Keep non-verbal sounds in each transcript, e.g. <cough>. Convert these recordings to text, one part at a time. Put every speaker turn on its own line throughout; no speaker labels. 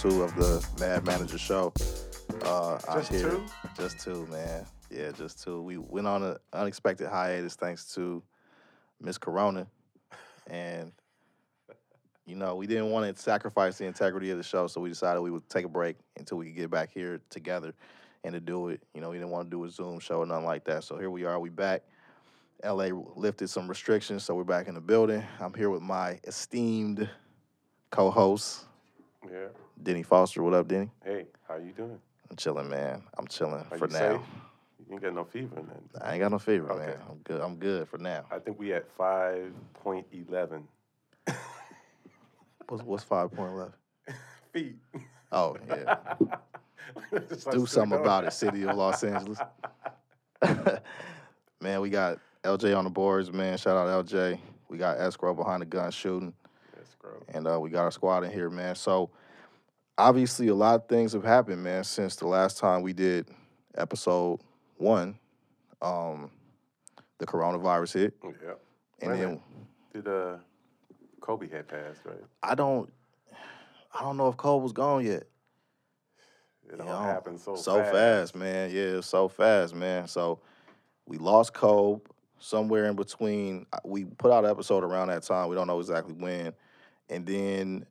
two of the Mad Manager Show. Uh, I'm
Just
here-
two?
Just two, man. Yeah, just two. We went on an unexpected hiatus thanks to Miss Corona, and you know we didn't want to sacrifice the integrity of the show, so we decided we would take a break until we could get back here together and to do it. You know, we didn't want to do a Zoom show or nothing like that. So here we are. We back. LA lifted some restrictions, so we're back in the building. I'm here with my esteemed co-host,
Yeah.
Denny Foster. What up, Denny?
Hey, how you doing?
I'm chilling, man. I'm chilling
Are
for
you
now.
safe? You ain't got no fever in then.
I ain't got no fever,
Okay.
man. I'm good. I'm good for now.
I think we at five point eleven
What's what's five point eleven? <laughs>
feet.
Oh yeah. <laughs> Do something about it, city of Los Angeles. <laughs> man, we got LJ on the boards, man. Shout out LJ. We got escrow behind the gun shooting.
Escrow.
and uh, we got our squad in here, man. So obviously, a lot of things have happened, man, since the last time we did episode one. Um, the coronavirus hit,
Yeah.
and
Wait
then.
Did uh Kobe had passed, right?
I don't, I don't know if Kobe was gone yet.
It
Yeah,
all happened so
so fast, man. Yeah, so fast, man. So we lost Kobe somewhere in between. We put out an episode around that time. We don't know exactly when, and then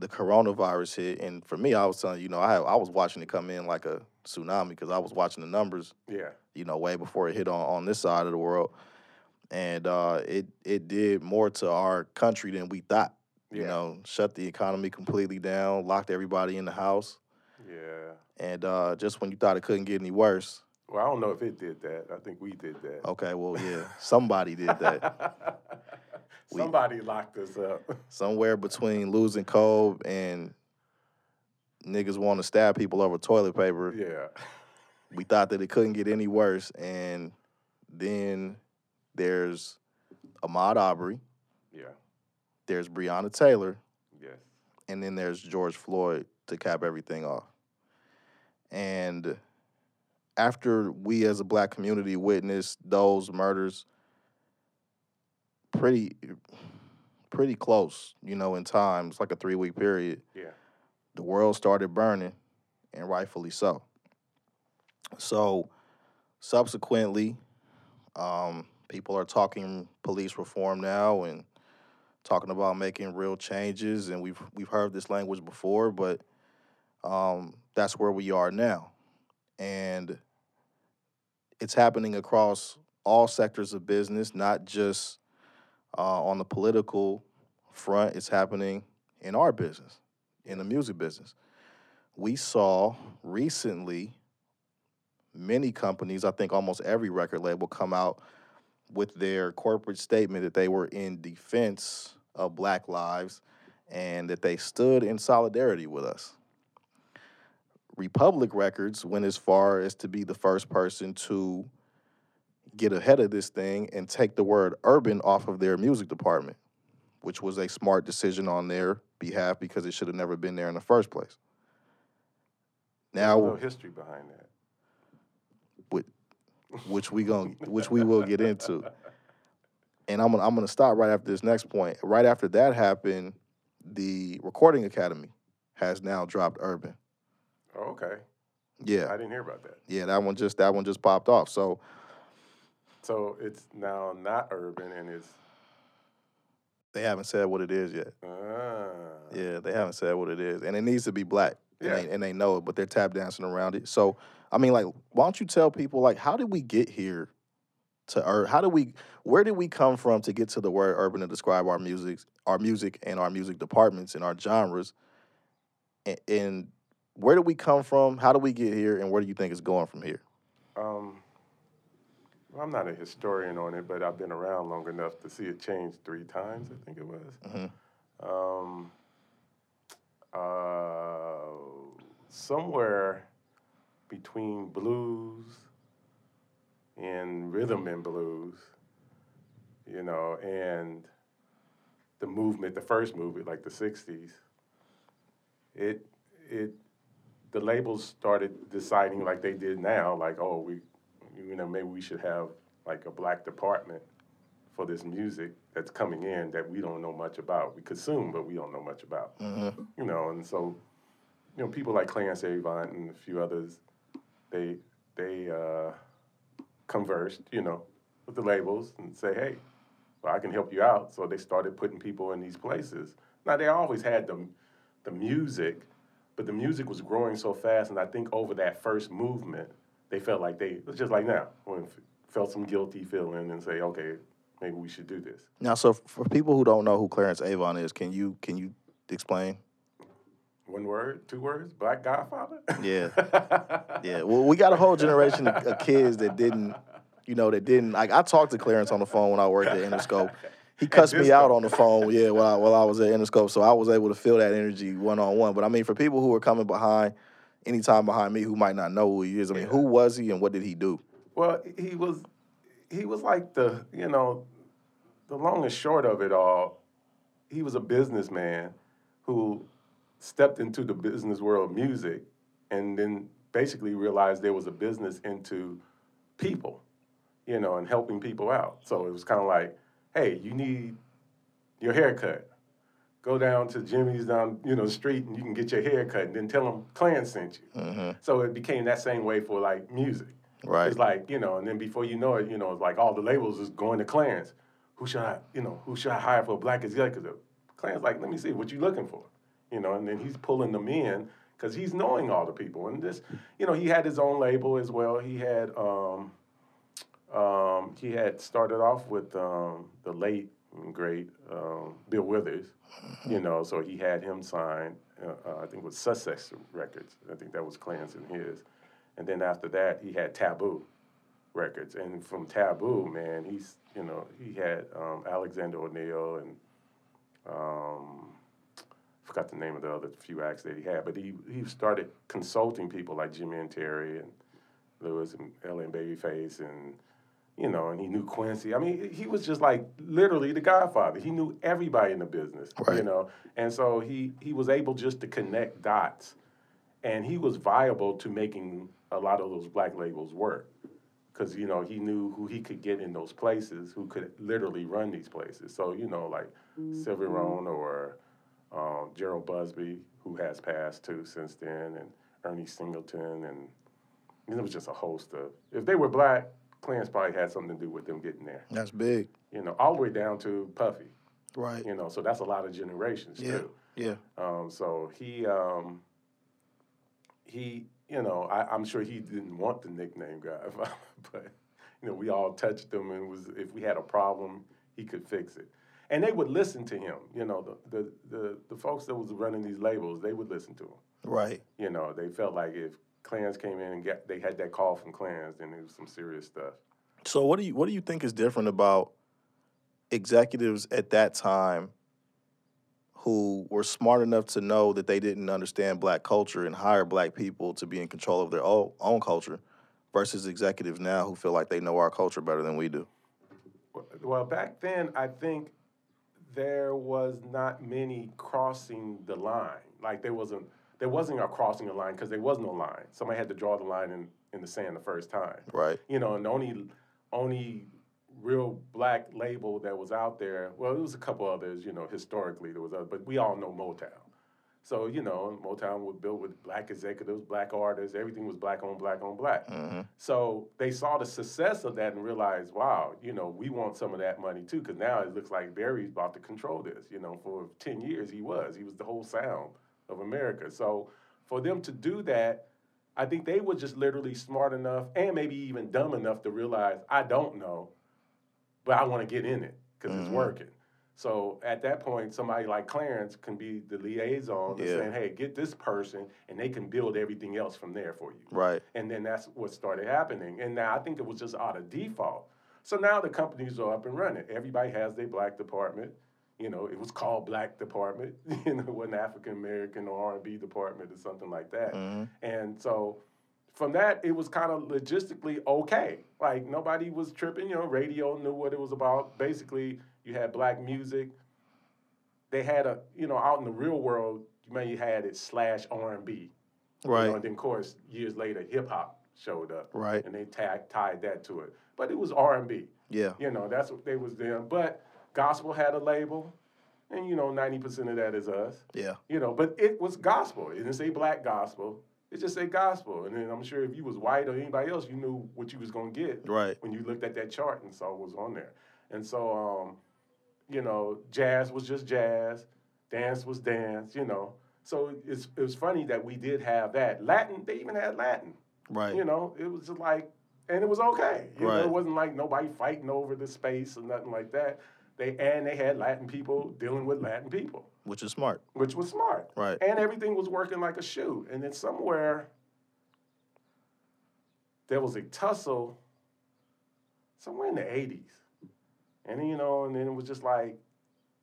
the coronavirus hit. And for me, I was telling you, know, I I was watching it come in like a tsunami because I was watching the numbers,
Yeah.
you know, way before it hit on on this side of the world, and uh, it it did more to our country than we thought. You know, shut the economy completely down, locked everybody in the house.
Yeah.
And uh, just when you thought it couldn't get any worse,
Well, I don't know if it did that. I think we did that.
okay, well, yeah, <laughs> somebody did that. <laughs> We-
Somebody locked us up. <laughs>
Somewhere between losing Kobe and niggas want to stab people over toilet paper,
yeah.
we thought that it couldn't get any worse. And then there's Ahmaud Arbery,
Yeah.
there's Breonna Taylor,
Yes.
and then there's George Floyd to cap everything off. And after we as a black community witnessed those murders pretty pretty close, you know, in time, it's like a 3-week period,
Yeah.
the world started burning and rightfully so. So subsequently, um, people are talking police reform now and talking about making real changes and we've we've heard this language before but um, that's where we are now and it's happening across all sectors of business not just uh, on the political front it's happening in our business in the music business we saw recently many companies i think almost every record label come out with their corporate statement that they were in defense of black lives and that they stood in solidarity with us. Republic Records went as far as to be the first person to get ahead of this thing and take the word urban off of their music department, which was a smart decision on their behalf because it should have never been there in the first place.
There's a
Now,
history behind that.
which we going which we will get into. <laughs> And I'm gonna I'm gonna stop right after this next point. Right after that happened, the Recording Academy has now dropped Urban.
Oh, okay.
Yeah,
I didn't hear about that.
yeah, that one just that one just popped off. So
So it's now not urban and it's
they haven't said what it is yet.
ah.
Yeah, they haven't said what it is, and it needs to be black.
Yeah.
And, they, and they know it, but they're tap dancing around it. So I mean, like, why don't you tell people like how did we get here? To ur- how do we? Where did we come from to get to the word urban to describe our music, our music, and our music departments and our genres? And, and where did we come from? How did we get here? And where do you think it's going from here?
Um, well, I'm not a historian on it, but I've been around long enough to see it change three times. I think it was.
Mhm.
Um, uh, somewhere between blues and rhythm and blues, you know, and the movement, the first movement, like the '60s. It it the labels started deciding like they did now, like, oh, we, you know, maybe we should have like a black department for this music that's coming in that we don't know much about. We consume, but we don't know much about.
Mm-hmm.
You know, and so you know, people like Clarence Avant and a few others, they they uh, conversed, you know, with the labels and say, hey, well, I can help you out. So they started putting people in these places. Now they always had the the music, but the music was growing so fast, and I think over that first movement, they felt like they it's just like now when felt some guilty feeling and say, okay, maybe we should do this.
Now, so for people who don't know who Clarence Avant is, can you can you explain?
One word, two words, Black Godfather.
Yeah, <laughs> yeah. Well, we got a whole generation of, kids that didn't, you know, that didn't. Like I talked to Clarence on the phone when I worked at Interscope. He <laughs> cussed me out on the phone, yeah, while I, while I was at Interscope, so I was able to feel that energy one on one. But I mean, for people who are coming behind, anytime behind me, who might not know who he is, I mean,
Yeah.
who was he and what did he do?
Well, he was he was like the you know the long and short of it all. He was a businessman who stepped into the business world of music, and then basically realized there was a business into people, you know, and helping people out. So it was kind of like, hey, you need your haircut. Go down to Jimmy's down, you know, the street, and you can get your hair cut, and then tell them Clarence sent you.
Mm-hmm.
So it became that same way for like music.
Right.
It's like, you know, and then before you know it, you know, it's like all the labels is going to Clarence. Who should I, you know, who should I hire for a black executive? Clarence like, let me see, what you looking for? You know, and then he's pulling them in because he's knowing all the people. And this, you know, he had his own label as well. He had, um, um, he had started off with um, the late great um, Bill Withers, you know, so he had him signed, uh, uh, I think it was Sussex Records. I think that was Clarence and his. And then after that, he had Tabu Records. And from Tabu, man, he's, you know, he had um, Alexander O'Neal and, um, forgot the name of the other few acts that he had, but he, he started consulting people like Jimmy and Terry and Lewis and L.A. and Babyface and, you know, and he knew Quincy. I mean, he was just like literally the godfather. He knew everybody in the business, you know. And so he, he was able just to connect dots. And he was viable to making a lot of those black labels work. Because, you know, he knew who he could get in those places, who could literally run these places. So, you know, like Sylvia Rhone or um, Gerald Busby, who has passed too since then, and Ernie Singleton, and it was just a host of. If they were black, Clarence probably had something to do with them getting there.
That's big.
You know, all the way down to Puffy.
Right.
You know, so that's a lot of generations
Yeah.
too.
Yeah.
Um, so he, um, he, you know, I, I'm sure he didn't want the nickname Godfather, <laughs> but you know, we all touched him, and was if we had a problem, he could fix it. And they would listen to him. You know, the the the, the folks that was running these labels, they would listen to him.
Right.
You know, they felt like if Clarence came in and get, they had that call from Clarence, and it was some serious stuff.
So what do you what do you think is different about executives at that time who were smart enough to know that they didn't understand black culture and hire black people to be in control of their own, own culture versus executives now who feel like they know our culture better than we do?
Well, back then, I think there was not many crossing the line. Like there wasn't there wasn't a crossing a line because there was no line. Somebody had to draw the line in, in the sand the first time.
Right.
You know, and the only only real black label that was out there. Well, there was a couple others. You know, historically there was, other, but we all know Motown. So you know, Motown was built with black executives, black artists. Everything was black on black on black.
hmm
So they saw the success of that and realized, wow, you know, we want some of that money too, because now it looks like Barry's about to control this. You know, for 10 years he was. He was the whole sound of America. So for them to do that, I think they were just literally smart enough and maybe even dumb enough to realize, I don't know, but I want to get in it because it's
Mhm.
working. So at that point, somebody like Clarence can be the liaison
Yeah.
saying, hey, get this person, and they can build everything else from there for you.
Right.
And then that's what started happening. And now I think it was just out of default. So now the companies are up and running. Everybody has their black department. You know, it was called black department. <laughs> You know, it wasn't African American or R and B department or something like that.
hmm
And so from that, it was kind of logistically okay. Like nobody was tripping. You know, radio knew what it was about. Basically, you had black music. They had a, you know, out in the real world, you may had it slash R and B. You
Right.
know, and then, of course, years later, hip hop showed up,
Right.
and they tag, tied that to it. But it was R and B.
Yeah.
You know, that's what they was doing. But gospel had a label, and you know, ninety percent of that is us.
Yeah.
You know, but it was gospel. It didn't say black gospel. It just said gospel. And then I'm sure if you was white or anybody else, you knew what you was gonna get
Right.
when you looked at that chart and saw what was on there. And so, um, you know, jazz was just jazz, dance was dance. You know, so it's it was funny that we did have that Latin. They even had Latin.
Right.
You know, it was just like, and it was okay. You know,
Right.
it wasn't like nobody fighting over the space or nothing like that. They and they had Latin people dealing with Latin people,
Which is smart.
which was smart.
Right.
And everything was working like a shoe. And then somewhere there was a tussle somewhere in the 80s. And you know, and then it was just like,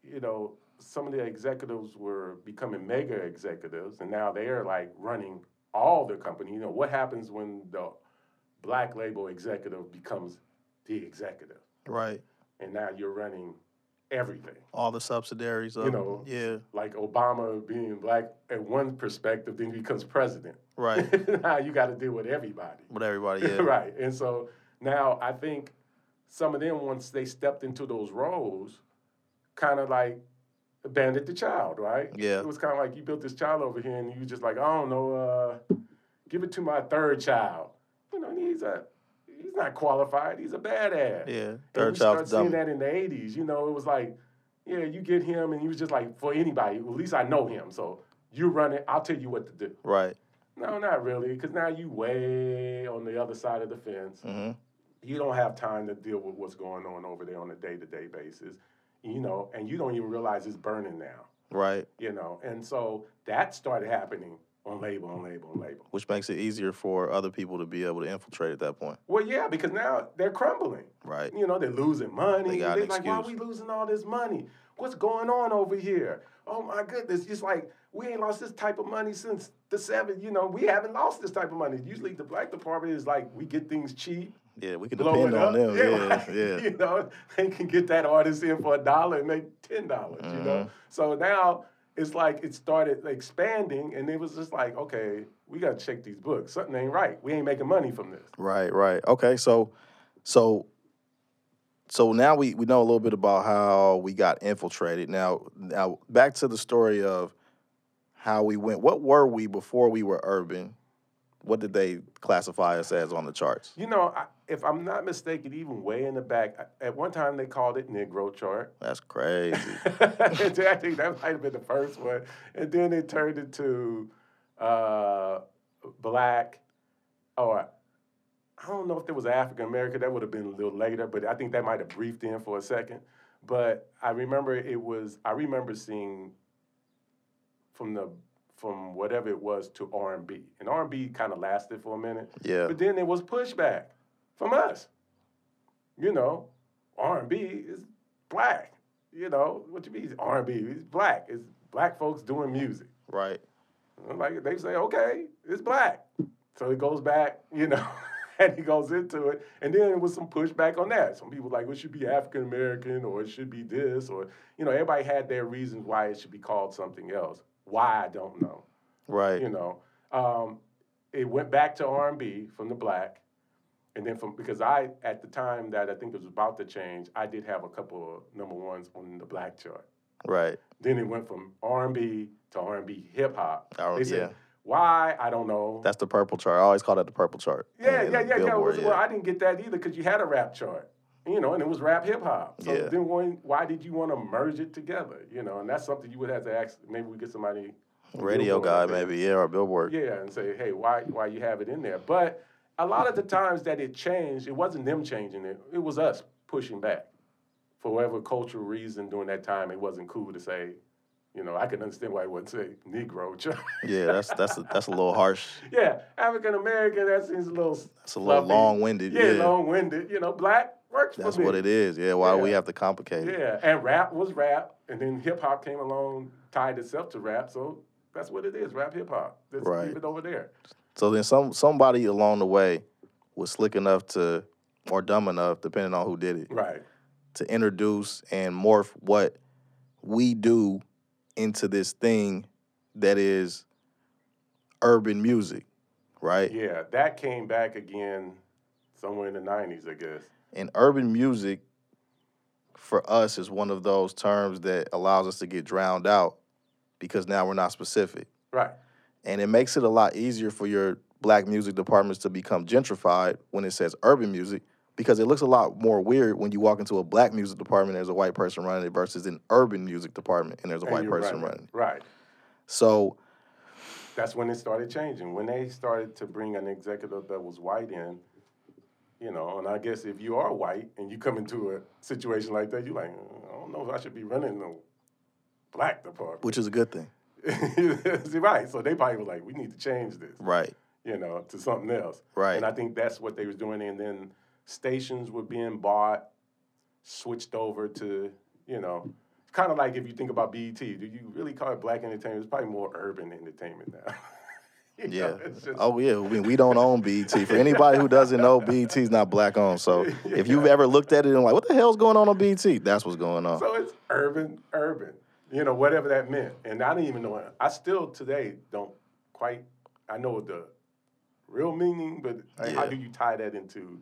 you know, some of the executives were becoming mega executives, and now they're like running all the company. You know, what happens when the black label executive becomes the executive?
Right.
And now you're running everything.
All the subsidiaries of
You know,
Yeah.
like Obama being black at one perspective, then he becomes president.
Right. <laughs>
now you got to deal with everybody.
With everybody, <laughs> yeah.
right. And so now I think some of them, once they stepped into those roles, kind of like abandoned the child, right?
Yeah.
It was kind of like you built this child over here and you just like, I don't know, uh, give it to my third child. You know, he's a, not qualified. He's a badass.
Yeah. Third And
we started seeing that in the '80s. You know, it was like, yeah, you get him, and he was just like, for anybody, at least I know him. So you run it. I'll tell you what to do.
Right.
No, not really, because now you way on the other side of the fence.
Mm-hmm.
You don't have time to deal with what's going on over there on a day-to-day basis. You know, and you don't even realize it's burning now.
Right.
You know, and so that started happening on label, on label, on label.
Which makes it easier for other people to be able to infiltrate at that point.
Well, yeah, because now they're crumbling.
Right.
You know, they're losing money.
They got an
like, why are we losing all this money? What's going on over here? Oh my goodness. It's like we ain't lost this type of money since the seven. You know, we haven't lost this type of money. Usually the black department is like we get things cheap.
Yeah, we can depend on them. Yeah.
right.
Yeah. <laughs>
You know, they can get that artist in for a dollar and make ten dollars. You
Mm-hmm.
know, so now it's like it started expanding, and it was just like, okay, we got to check these books. Something ain't right. We ain't making money from this.
Right, right. Okay, so so so now we, we know a little bit about how we got infiltrated. Now now back to the story of how we went. What were we before we were urban? What did they classify us as on the charts?
You know, I, if I'm not mistaken, even way in the back, at one time they called it Negro chart.
That's crazy. <laughs>
I think that might have been the first one, and then it turned into uh, black, or I don't know if there was African American. That would have been a little later, but I think that might have briefed in for a second. But I remember it was. I remember seeing from the from whatever it was to R and B, and R and B kind of lasted for a minute.
Yeah.
But then there was pushback from us. You know, R and B is black. You know what you mean? R and B is black. It's black folks doing music.
Right.
Like they say, okay, it's black. So it goes back, you know, <laughs> and he goes into it. And then there was some pushback on that. Some people like, well, it should be African American or it should be this, or, you know, everybody had their reasons why it should be called something else. Why, I don't know.
Right.
You know, um, it went back to R&B from the black. And then from, because I, at the time that I think it was about to change, I did have a couple of number ones on the black chart.
Right.
Then it went from R&B to R&B hip hop.
Oh,
they said,
yeah.
why? I don't know.
That's the purple chart. I always call that the purple chart.
yeah, yeah, yeah, yeah.
Billboard,
Well, I didn't get that either because you had a rap chart, you know, and it was rap hip hop. So
Yeah.
then when, why did you want to merge it together? You know, and that's something you would have to ask. Maybe we get somebody
Radio guy, maybe. Yeah, or Billboard.
Yeah, and say, hey, why why you have it in there? But a lot of the times that it changed, it wasn't them changing it. It was us pushing back. For whatever cultural reason during that time, it wasn't cool to say, you know, I can understand why it wouldn't say Negro. <laughs>
Yeah, that's that's a, that's a little harsh.
yeah, African American, that seems a little
That's a little long-winded.
Yeah,
Yeah,
long-winded. You know, black works
that's what it is. Yeah, why do we have to complicate it?
Yeah, and rap was rap, and then hip hop came along, tied itself to rap. So that's what it is, rap hip hop.
Right.
keep it over there.
So then some somebody along the way was slick enough to, or dumb enough, depending on who did it,
Right.
to introduce and morph what we do into this thing that is urban music, right?
Yeah, that came back again somewhere in the '90s, I guess.
And urban music for us is one of those terms that allows us to get drowned out because now we're not specific.
Right.
And it makes it a lot easier for your black music departments to become gentrified when it says urban music because it looks a lot more weird when you walk into a black music department there's a white person running it versus an urban music department and there's a
And
white person
right,
running it.
Right.
So
That's when it started changing. When they started to bring an executive that was white in, you know, and I guess if you are white and you come into a situation like that, you're like, "Mm, I don't know if I should be running the black department.
which is a good thing. <laughs>
right. So they probably were like, we need to change this.
Right.
you know, to something else.
Right.
And I think that's what they was doing. And then stations were being bought, switched over to, you know, kind of like if you think about BET, do you really call it black entertainment? It's probably more urban entertainment now. <laughs> <laughs> You
Yeah.
know, just-
Oh yeah. I mean, we don't own BET. For anybody who doesn't know, BET is not black owned. So <laughs> if you've ever looked at it and like, what the hell's going on on BET? That's what's going on.
So it's urban, urban, you know, whatever that meant. And I didn't even know. I still today don't quite. I know the real meaning, but how do you tie that into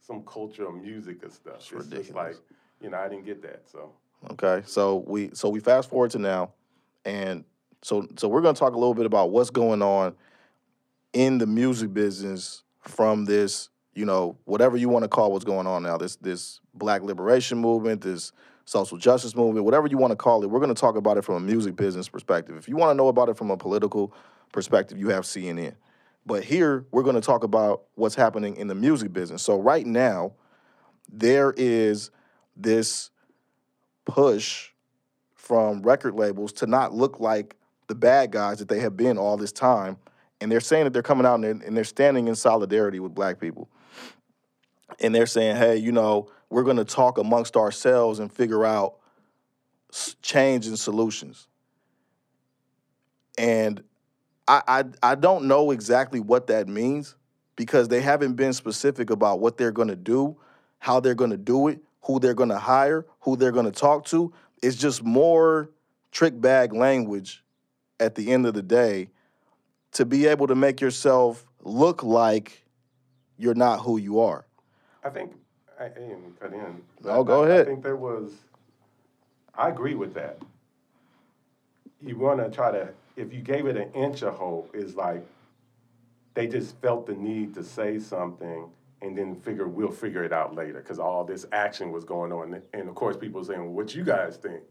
some culture or music or stuff? It's, just
ridiculous.
like, you know, I didn't get that. So
Okay, so we so we fast forward to now, and so so we're gonna talk a little bit about what's going on in the music business from this, you know, whatever you want to call what's going on now. This this Black liberation movement, this social justice movement, whatever you want to call it. We're gonna talk about it from a music business perspective. If you want to know about it from a political perspective, you have CNN. But here we're gonna talk about what's happening in the music business. So right now, there is this push from record labels to not look like the bad guys that they have been all this time. And they're saying that they're coming out and they're, and they're standing in solidarity with black people. And they're saying, hey, you know, we're going to talk amongst ourselves and figure out change and solutions. And I, I, I don't know exactly what that means because they haven't been specific about what they're going to do, how they're going to do it, who they're going to hire, who they're going to talk to. It's just more trick bag language at the end of the day to be able to make yourself look like you're not who you are.
I think I, didn't cut in.
No, go
I-
ahead.
I think there was. I agree with that. You want to try to, if you gave it an inch of hope, is like they just felt the need to say something and then figure we'll figure it out later because all this action was going on, and of course people were saying, well, "What you guys think?"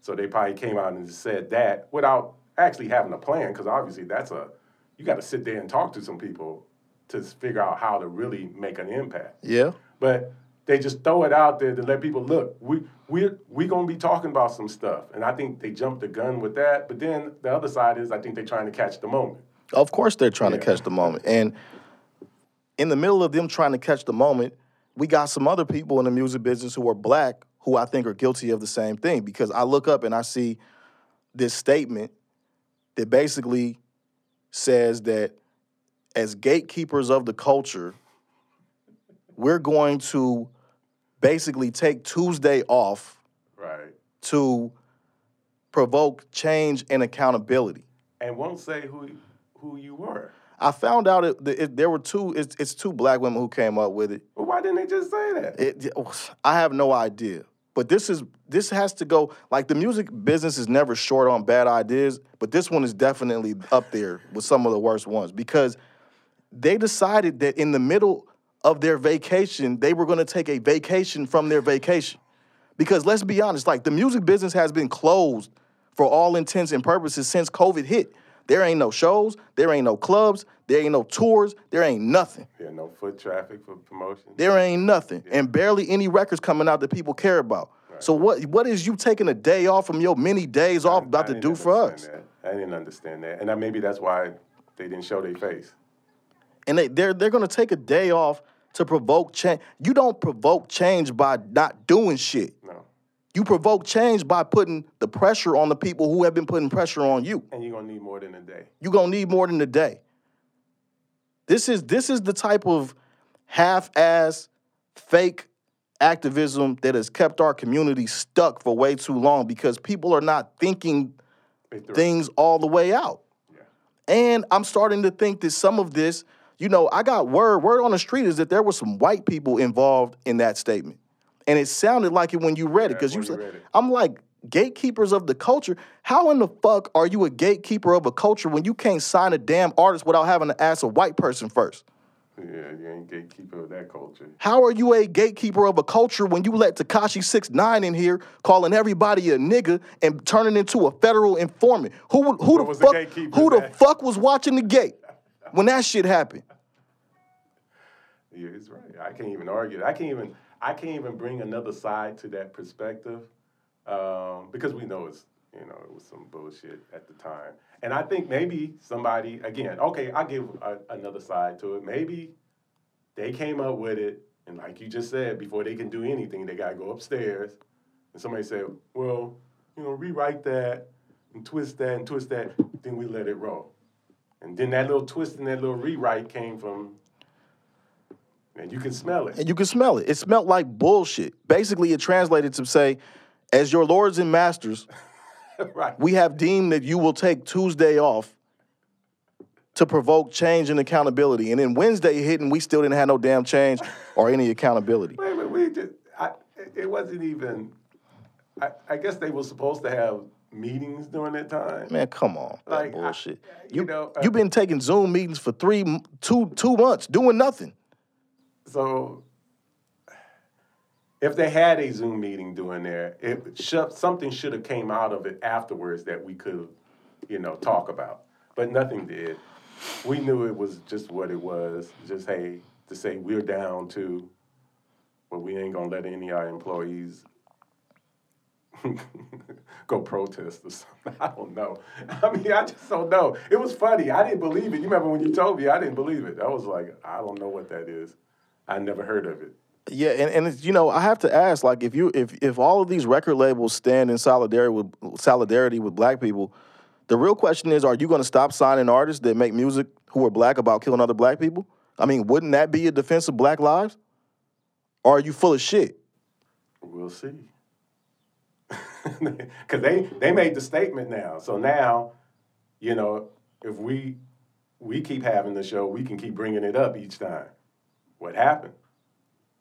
So they probably came out and said that without actually having a plan because obviously that's a you got to sit there and talk to some people to figure out how to really make an impact
Yeah.
but they just throw it out there to let people look. We we we gonna be talking about some stuff, and I think they jumped the gun with that. But then the other side is I think they're trying to catch the moment.
Of course, they're trying to catch the moment. And in the middle of them trying to catch the moment, we got some other people in the music business who are black who I think are guilty of the same thing. Because I look up and I see this statement that basically says that as gatekeepers of the culture, we're going to basically take Tuesday off
Right.
to provoke change and accountability.
And won't say who who you were.
I found out it, it, there were two. It's, it's two black women who came up with it.
But why didn't they just say that?
It, I have no idea. But this is this has to go. Like the music business is never short on bad ideas, but this one is definitely up there with some of the worst ones because they decided that in the middle of their vacation, they were going to take a vacation from their vacation. Because let's be honest, like the music business has been closed for all intents and purposes since COVID hit. There ain't no shows, there ain't no clubs, there ain't no tours, there ain't nothing.
Yeah, no foot traffic for promotion.
There ain't nothing, and barely any records coming out that people care about. So what? What is you taking a day off from your many days off about
I
to do for us?
that. I didn't understand that, and that maybe that's why they didn't show their face.
And they they're they're gonna take a day off to provoke change. You don't provoke change by not doing shit. You provoke change by putting the pressure on the people who have been putting pressure on you.
and you're gonna need more than a day.
You're gonna need more than a day. This is this is the type of half-ass fake activism that has kept our community stuck for way too long because people are not thinking things all the way out.
Yeah.
And I'm starting to think that some of this, you know, I got word word on the street is that there were some white people involved in that statement, and it sounded like it when you read it
Yeah,
because you
you
said. I'm like gatekeepers of the culture. How in the fuck are you a gatekeeper of a culture when you can't sign a damn artist without having to ask a white person first?
Yeah, you ain't gatekeeper of that culture.
How are you a gatekeeper of a culture when you let Tekashi Six Nine in here calling everybody a nigga and turning into a federal informant? Who who the
the
fuck who the fuck was watching the gate when that shit happened? <laughs>
Yeah, he's right. I can't even argue. I can't even. I can't even bring another side to that perspective um, because we know it's you know it was some bullshit at the time. And I think maybe somebody again. Okay, I give a, another side to it. Maybe they came up with it, and like you just said, before they can do anything, they gotta go upstairs. And somebody said, "Well, you know, rewrite that and twist that and twist that." Then we let it roll. And then that little twist and that little rewrite came from and you can smell it.
And you can smell it. It smelled like bullshit. Basically, it translated to say, as your lords and masters, <laughs>
right.
we have deemed that you will take Tuesday off to provoke change and accountability. And then Wednesday hit and we still didn't have no damn change or any accountability.
Wait, wait, we just, I, it- wasn't even, I, I guess they were supposed to have meetings during that time.
Man, come on. That
Like, I-
bullshit.
you
you
know, uh,
you've been taking Zoom meetings for three, two, two months, doing nothing.
So if they had a Zoom meeting doing there, it should, something should have came out of it afterwards that we could, you know, talk about. But nothing did. We knew it was just what it was. Just hey, to say we're down to, well, we ain't gonna let any of our employees <laughs> go protest or something. I don't know. I mean, I just don't know. It was funny. I didn't believe it. You remember when you told me? I didn't believe it. I was like, I don't know what that is. I never heard of it.
Yeah, and, and you know, I have to ask, like, if you if if all of these record labels stand in solidarity with solidarity with black people, the real question is, are you going to stop signing artists that make music who are black about killing other black people? I mean, wouldn't that be a defense of black lives? Or are you full of shit?
We'll see. <laughs> Because they, they made the statement now. So now, you know, if we we keep having the show, we can keep bringing it up each time. What happened?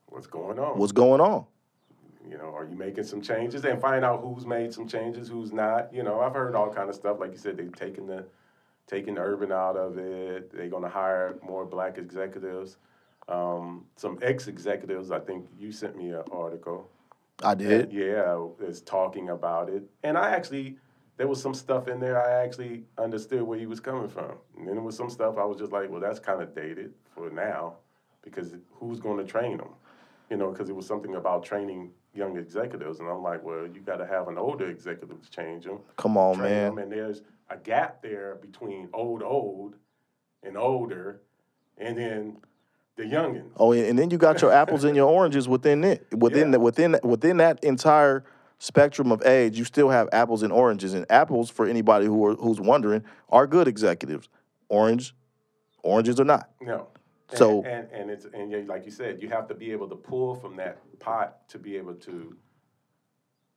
What's going on?
What's going on?
you know, are you making some changes and find out who's made some changes, who's not. You know, I've heard all kind of stuff. Like you said, they've taken the taking the urban out of it. They're going to hire more black executives. Um, some ex executives. I think you sent me an article.
I did.
Yeah, is talking about it, and I actually there was some stuff in there I actually understood where he was coming from, and then there was some stuff I was just like, well, that's kind of dated for now, because who's going to train them? You know, because it was something about training young executives, and I'm like, well, you got to have an older executive to change them,
Come on, man.
them, and there's a gap there between old, old, and older, and then the youngins.
Oh, and then you got your apples and your <laughs> oranges within it. Within
Yeah.
the, within within that entire spectrum of age, you still have apples and oranges. And apples, for anybody who are, who's wondering, are good executives. Orange, oranges are not.
No. And,
So-
and and it's and like you said, you have to be able to pull from that pot to be able to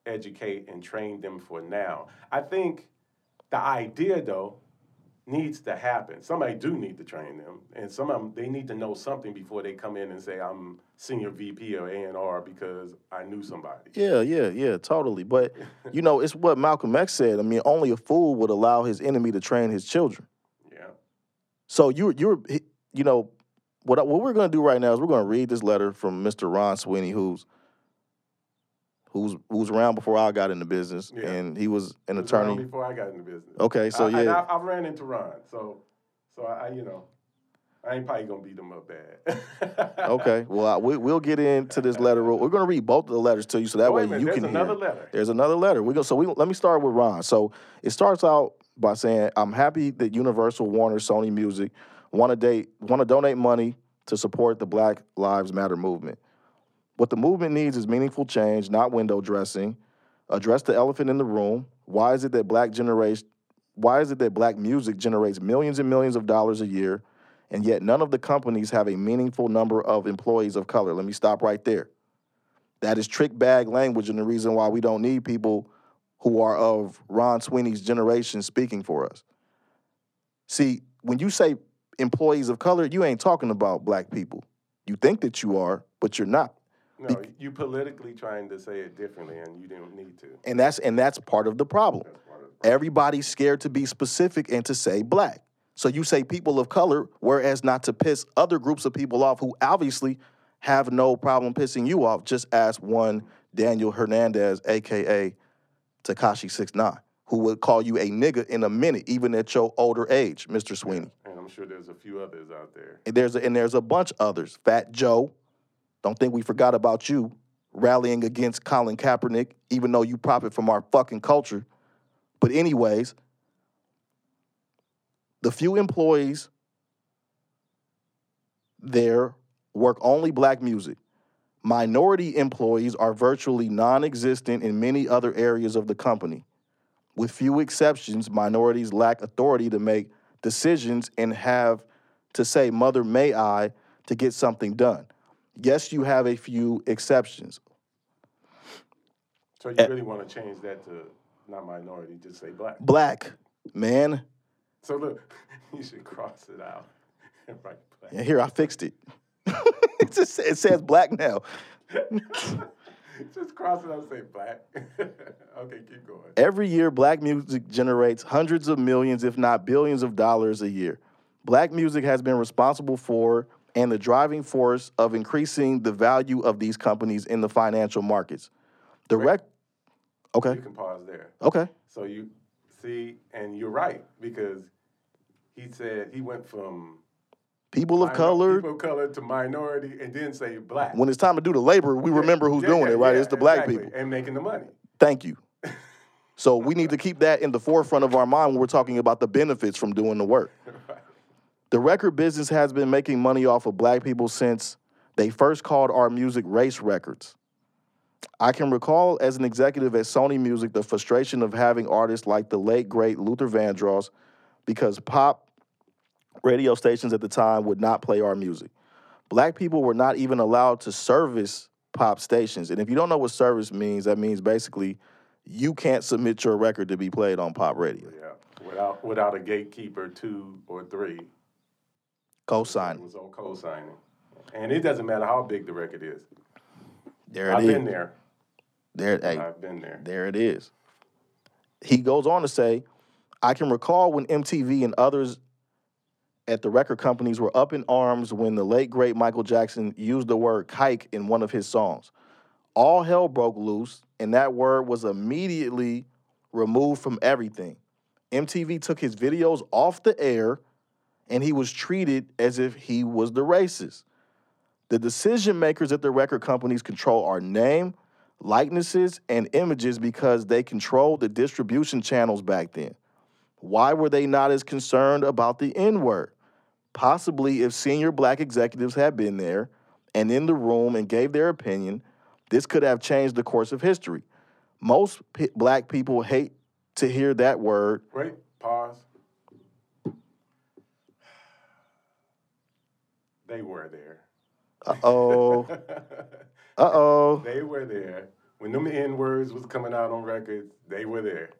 educate and train them for now. I think the idea though needs to happen. Somebody do need to train them, and some of them they need to know something before they come in and say I'm senior VP or A and R because I knew somebody.
Yeah, yeah, yeah, totally. But you know, it's what Malcolm X said. I mean, only a fool would allow his enemy to train his children.
Yeah.
So you're you're you know what I- what we're going to do right now is we're going to read this letter from Mr. Ron Sweeney, who's who's who's around before I got into business,
Yeah.
and he was an
It was
attorney.
before I got into business.
Okay, so
I, and
yeah,
I, I ran into Ron, so so I, I you know I ain't probably gonna beat him up bad. <laughs>
okay. Well, we, we'll get into this letter. We're going to read both of the letters to you, so that way
minute,
you
there's
can
another
hear.
letter.
There's another letter. We go. So we let me start with Ron. So it starts out by saying, "I'm happy that Universal, Warner, Sony Music want to date want to donate money to support the Black Lives Matter movement. What the movement needs is meaningful change, not window dressing. Address the elephant in the room. Why is it that black generation? Why is it that black music generates millions and millions of dollars a year, and yet none of the companies have a meaningful number of employees of color? Let me stop right there. That is trick bag language, and the reason why we don't need people who are of Ron Sweeney's generation speaking for us. See, when you say employees of color, you ain't talking about black people. You think that you are, but you're not.
No, you politically trying to say it differently, and you didn't need to.
And that's and that's part of the problem.
Of the problem.
Everybody's scared to be specific and to say black. So you say people of color, whereas not to piss other groups of people off who obviously have no problem pissing you off. Just ask one Daniel Hernandez, aka Tekashi Six Nine, who would call you a nigga in a minute, even at your older age, Mr. Sweeney.
I'm sure there's a few others out there.
And there's a, and there's a bunch others. Fat Joe, don't think we forgot about you rallying against Colin Kaepernick, even though you profit from our fucking culture. But anyways, the few employees there work only black music. Minority employees are virtually non-existent in many other areas of the company. With few exceptions, minorities lack authority to make decisions and have to say, Mother, may I, to get something done. Yes, you have a few exceptions.
So you
Eh.
really want to change that to not minority, just say black.
Black, man.
So look, <laughs> you should cross it out and write black.
And here, I fixed it. <laughs> it, just, it says black now. <laughs> <laughs>
just cross it out and say black. <laughs> okay, keep going.
Every year, black music generates hundreds of millions, if not billions of dollars a year. Black music has been responsible for and the driving force of increasing the value of these companies in the financial markets. Rec. Okay.
You can pause there.
Okay.
So you see, and you're right because he said he went from
People of
minor-
color.
people of color to minority, and then say black.
When it's time to do the labor, we remember who's
Yeah,
doing it, right?
yeah,
it's the black
exactly,
people.
and making the money.
Thank you. <laughs> So we need to keep that in the forefront of our mind when we're talking about the benefits from doing the work. <laughs> The record business has been making money off of black people since they first called our music race records. I can recall as an executive at Sony Music the frustration of having artists like the late great Luther Vandross because pop radio stations at the time would not play our music. Black people were not even allowed to service pop stations. And if you don't know what service means, that means basically you can't submit your record to be played on pop radio.
Yeah, without without a gatekeeper, two or three. It
Co-sign.
was on co-signing, and it doesn't matter how big the record is.
There it
I've
is.
been there.
There, hey,
I've been there.
there it is. He goes on to say, I can recall when MTV and others at the record companies were up in arms when the late great Michael Jackson used the word kike in one of his songs. All hell broke loose, and that word was immediately removed from everything. MTV took his videos off the air, and he was treated as if he was the racist. The decision makers at the record companies control our name, likenesses, and images because they controlled the distribution channels back then. Why were they not as concerned about the N word? Possibly if senior black executives had been there and in the room and gave their opinion, this could have changed the course of history. Most p- black people hate to hear that word.
Wait, pause. <sighs> They were there.
Uh oh. <laughs> Uh oh.
They were there. When them N words was coming out on records, they were there.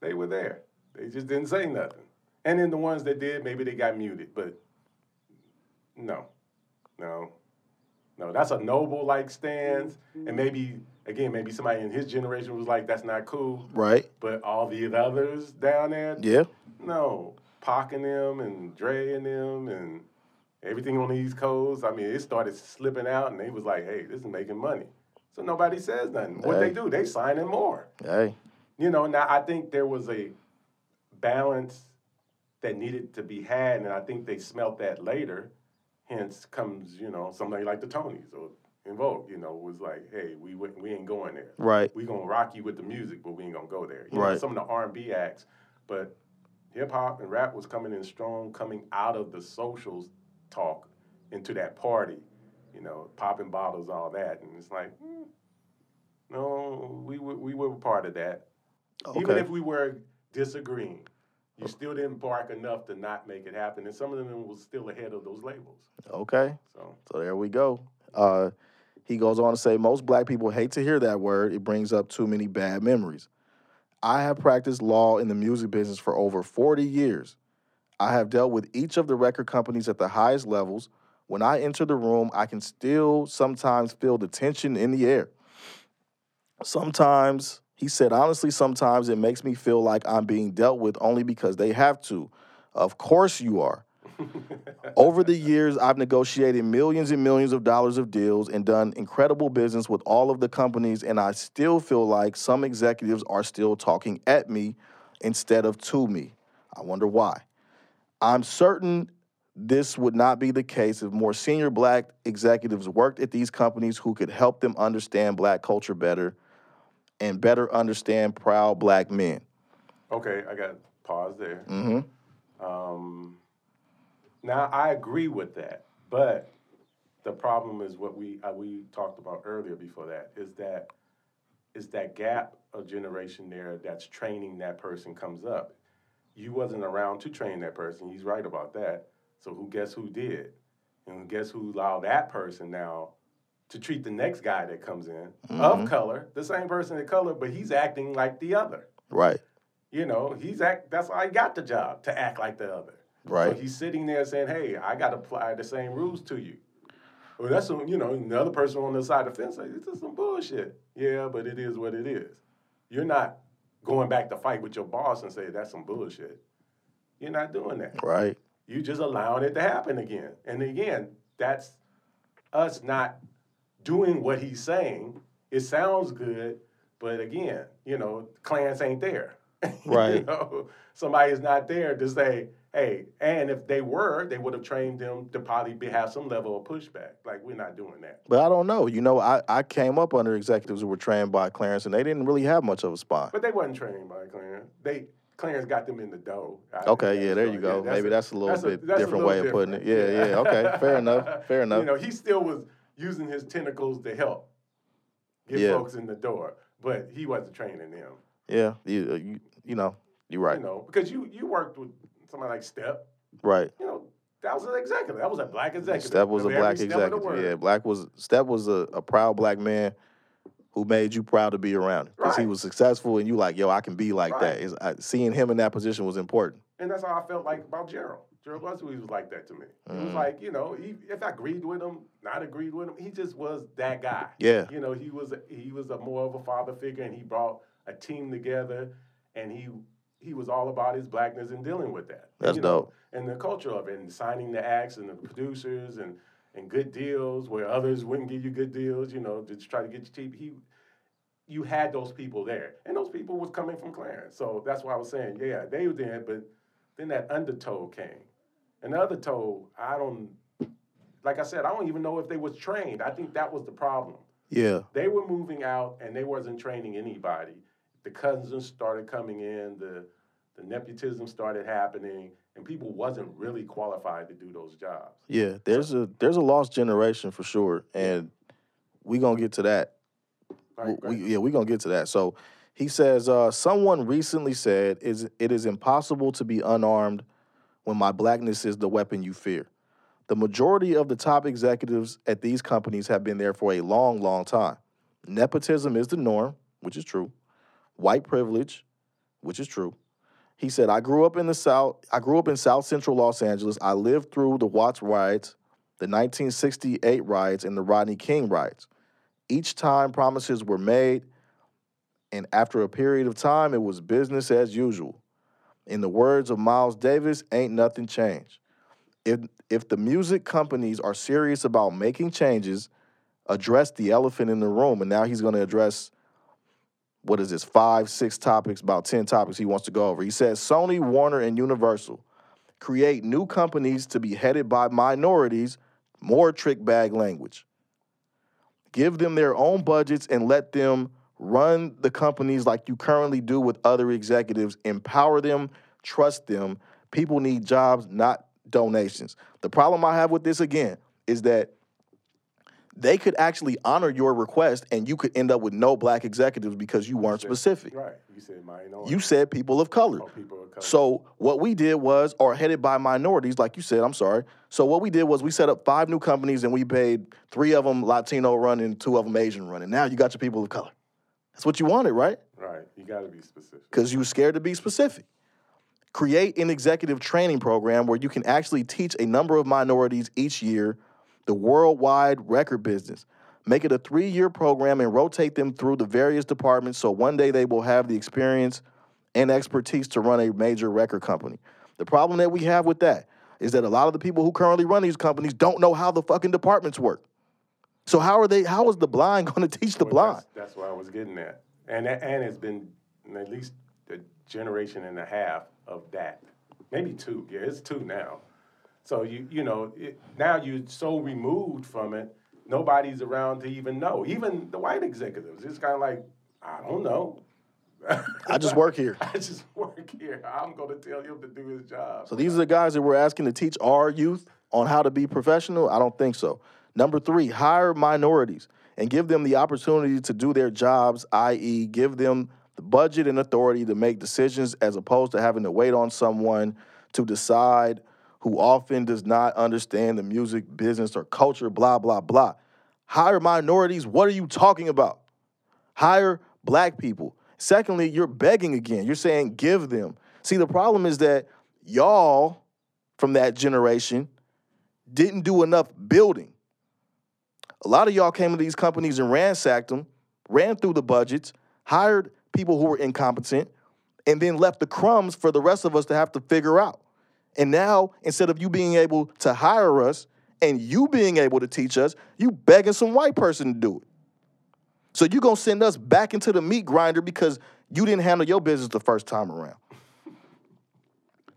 They were there. They just didn't say nothing. And then the ones that did, maybe they got muted, but no, no, no. That's a noble like stance, and maybe again, maybe somebody in his generation was like, "That's not cool."
Right?
But all the others down there,
Yeah.
no, Pac and them and Dre and them and everything on the East Coast. I mean, it started slipping out, and they was like, "Hey, this is making money." So nobody says nothing. What they do, they sign in more.
Hey.
You know, now I think there was a balance that needed to be had, and I think they smelt that later. Hence comes, you know, somebody like the Tonys or En Vogue, you know, was like, hey, we we ain't going there.
Right.
We gonna rock you with the music, but we ain't gonna go there. You know,
Right.
some of the R and B acts, but hip hop and rap was coming in strong, coming out of the socials talk into that party, you know, popping bottles, all that, and it's like, hmm, no, we were we were part of that. Even if we were disagreeing, you still didn't bark enough to not make it happen, and some of them was still ahead of those labels.
Okay.
So
So there we go. Uh, he goes on to say most black people hate to hear that word. It brings up too many bad memories. I have practiced law in the music business for over 40 years. I have dealt with each of the record companies at the highest levels. When I enter the room, I can still sometimes feel the tension in the air. Sometimes, he said, honestly, sometimes it makes me feel like I'm being dealt with only because they have to. Of course you are. <laughs> Over the years, I've negotiated millions and millions of dollars of deals and done incredible business with all of the companies, and I still feel like some executives are still talking at me instead of to me. I wonder why. I'm certain this would not be the case if more senior black executives worked at these companies who could help them understand black culture better and better understand proud black men.
Okay, I got pause there.
Mm-hmm.
Um, now I agree with that, but the problem is what we uh, we talked about earlier before that is that is that gap of generation there that's training that person comes up. You wasn't around to train that person. He's right about that. So who guess who did? And guess who allowed that person now to treat the next guy that comes in of mm-hmm. color, the same person of color, but he's acting like the other.
Right.
You know, he's act. That's why he got the job to act like the other.
Right.
So he's sitting there saying, "Hey, I got to apply the same rules to you." Well, that's some, you know, another person on the side of the fence like, "This is some bullshit." Yeah, but it is what it is. You're not going back to fight with your boss and say that's some bullshit. You're not doing that.
Right.
You just allowing it to happen again. And again, that's us not doing what he's saying. It sounds good, but again, you know, Clarence ain't there. <laughs> you
Right.
know, somebody is not there to say, hey, and if they were, they would have trained them to probably be, have some level of pushback. Like, we're not doing that.
But I don't know. You know, I, I came up under executives who were trained by Clarence, and they didn't really have much of a spot.
But they wasn't trained by Clarence. They Clarence got them in the dough. I-
Okay, yeah, there
so,
you go.
yeah,
Maybe
a-
that's a little
that's
bit
a
different
little
way of putting it.
different.
Yeah, yeah, okay, fair enough, <laughs> fair enough.
You know, he still was using his tentacles to help get
Yeah.
folks in the door, but he wasn't training them.
Yeah, you, uh, you, you know, you're right,
You know, because you you worked with somebody like Step.
right.
You know, that was an executive. That was a black executive.
Step was a black
step of the
executive. Yeah, Black was Step was a, a proud black man who made you proud to be around because he was successful, and you like, yo, I can be like that.
Right.
It's, I, seeing him in that position was important.
And that's how I felt like about Gerald. Gerald Russell, he was like that to me. He was
Mhm.
like, you know, he, if I agreed with him, not agreed with him, he just was that guy.
Yeah,
You know, he was a, he was a more of a father figure, and he brought a team together, and he he was all about his blackness and dealing with that.
That's
you know,
dope.
And the culture of it, and signing the acts and the producers and and good deals where others wouldn't give you good deals. You know, to try to get you cheap. He you had those people there, and those people was coming from Clarence. So that's why I was saying, yeah, they were there, but then that undertow came, and the undertow, I don't. Like I said, I don't even know if they was trained. I think that was the problem
yeah,
they were moving out and they wasn't training anybody. The cousins started coming in, the the nepotism started happening, and people wasn't really qualified to do those jobs.
yeah. There's a there's a lost generation for sure, and we gonna get to that
Right,
we,
right.
yeah, we're gonna get to that. So he says, uh, someone recently said, "Is it is impossible to be unarmed when my blackness is the weapon you fear." The majority of the top executives at these companies have been there for a long, long time. Nepotism is the norm, which is true. White privilege, which is true. He said, "I grew up in the South. I grew up in South Central Los Angeles. I lived through the Watts riots, the 1968 riots, and the Rodney King riots." Each time promises were made, and after a period of time, it was business as usual. In the words of Miles Davis, ain't nothing changed. If, if the music companies are serious about making changes, address the elephant in the room. And now he's going to address what is this, five, six topics, about 10 topics he wants to go over. He says Sony, Warner, and Universal create new companies to be headed by minorities, more trick bag language give them their own budgets and let them run the companies like you currently do with other executives empower them trust them people need jobs not donations the problem i have with this again is that they could actually honor your request and you could end up with no black executives because you weren't specific
Right. You said minority.
you said people of color
oh, people of color.
so what we did was, or headed by minorities, like you said, I'm sorry. So what we did was we set up five new companies and we paid three of them Latino run and two of them Asian run. And now you got your people of color. That's what you wanted, right?
right. You got to be specific.
Because you were scared to be specific. Create an executive training program where you can actually teach a number of minorities each year the worldwide record business. Make it a three year program and rotate them through the various departments so one day they will have the experience and expertise to run a major record company. The problem that we have with that is that a lot of the people who currently run these companies don't know how the fucking departments work. So how are they? How is the blind <laughs> going to teach the
Well,
blind?
That's, that's what I was getting at, and and it's been at least a generation and a half of that, maybe two. Yeah, it's two now. So you you know it, now you're so removed from it, nobody's around to even know. Even the white executives, it's kind of like I don't know.
I just work here. <laughs>
I just work here. I'm going to tell him to do his job.
So these are the guys that we're asking to teach our youth on how to be professional? I don't think so. Number three, hire minorities and give them the opportunity to do their jobs, i.e., give them the budget and authority to make decisions as opposed to having to wait on someone to decide who often does not understand the music business or culture, blah, blah, blah. Hire minorities. What are you talking about? Hire black people. Secondly, you're begging again. You're saying give them. See, the problem is that y'all from that generation didn't do enough building. A lot of y'all came into these companies and ransacked them, ran through the budgets, hired people who were incompetent, and then left the crumbs for the rest of us to have to figure out. And now, instead of you being able to hire us and you being able to teach us, you begging some white person to do it. So you gonna send us back into the meat grinder because you didn't handle your business the first time around.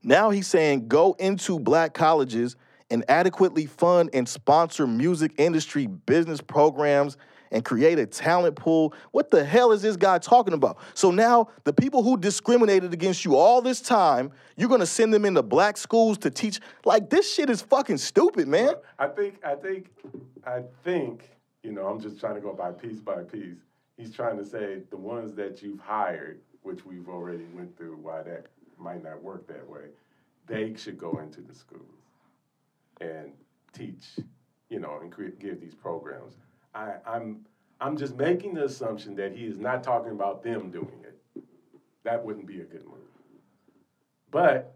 Now he's saying go into black colleges and adequately fund and sponsor music industry business programs and create a talent pool. What the hell is this guy talking about? So now the people who discriminated against you all this time, you're gonna send them into black schools to teach. Like this shit is fucking stupid, man.
I think, I think, I think, you know, I'm just trying to go by piece by piece. He's trying to say the ones that you've hired, which we've already went through why that might not work that way, they should go into the schools and teach, you know, and create, give these programs. I, I'm, I'm just making the assumption that he is not talking about them doing it. That wouldn't be a good move. But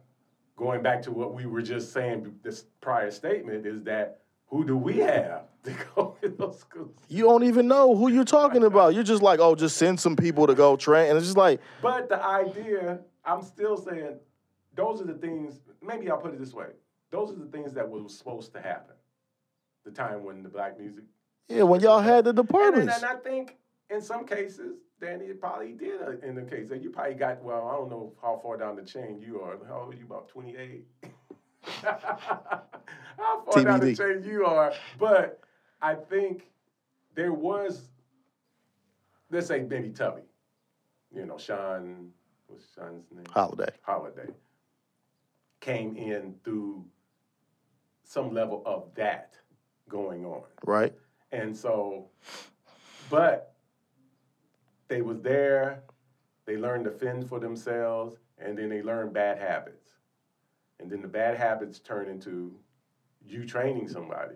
going back to what we were just saying, this prior statement is that who do we have <laughs> to go in those schools?
You don't even know who you're talking about. You're just like, oh, just send some people to go train. And it's just like,
But the idea, I'm still saying, those are the things. Maybe I'll put it this way: those are the things that was supposed to happen. The time when the black music.
yeah, when y'all had the
And, and, and I think in some cases, Danny probably did uh, in the case that you probably got. Well, I don't know how far down the chain you are. How old are you? About 28. <laughs> how far down the chain you are? But I think there was. Let's say maybe Tubby. You know, Sean. What's Sean's name?
Holiday.
Holiday came in through some level of that going on.
Right?
And so, but they was there, they learned to fend for themselves, and then they learned bad habits. And then the bad habits turn into you training somebody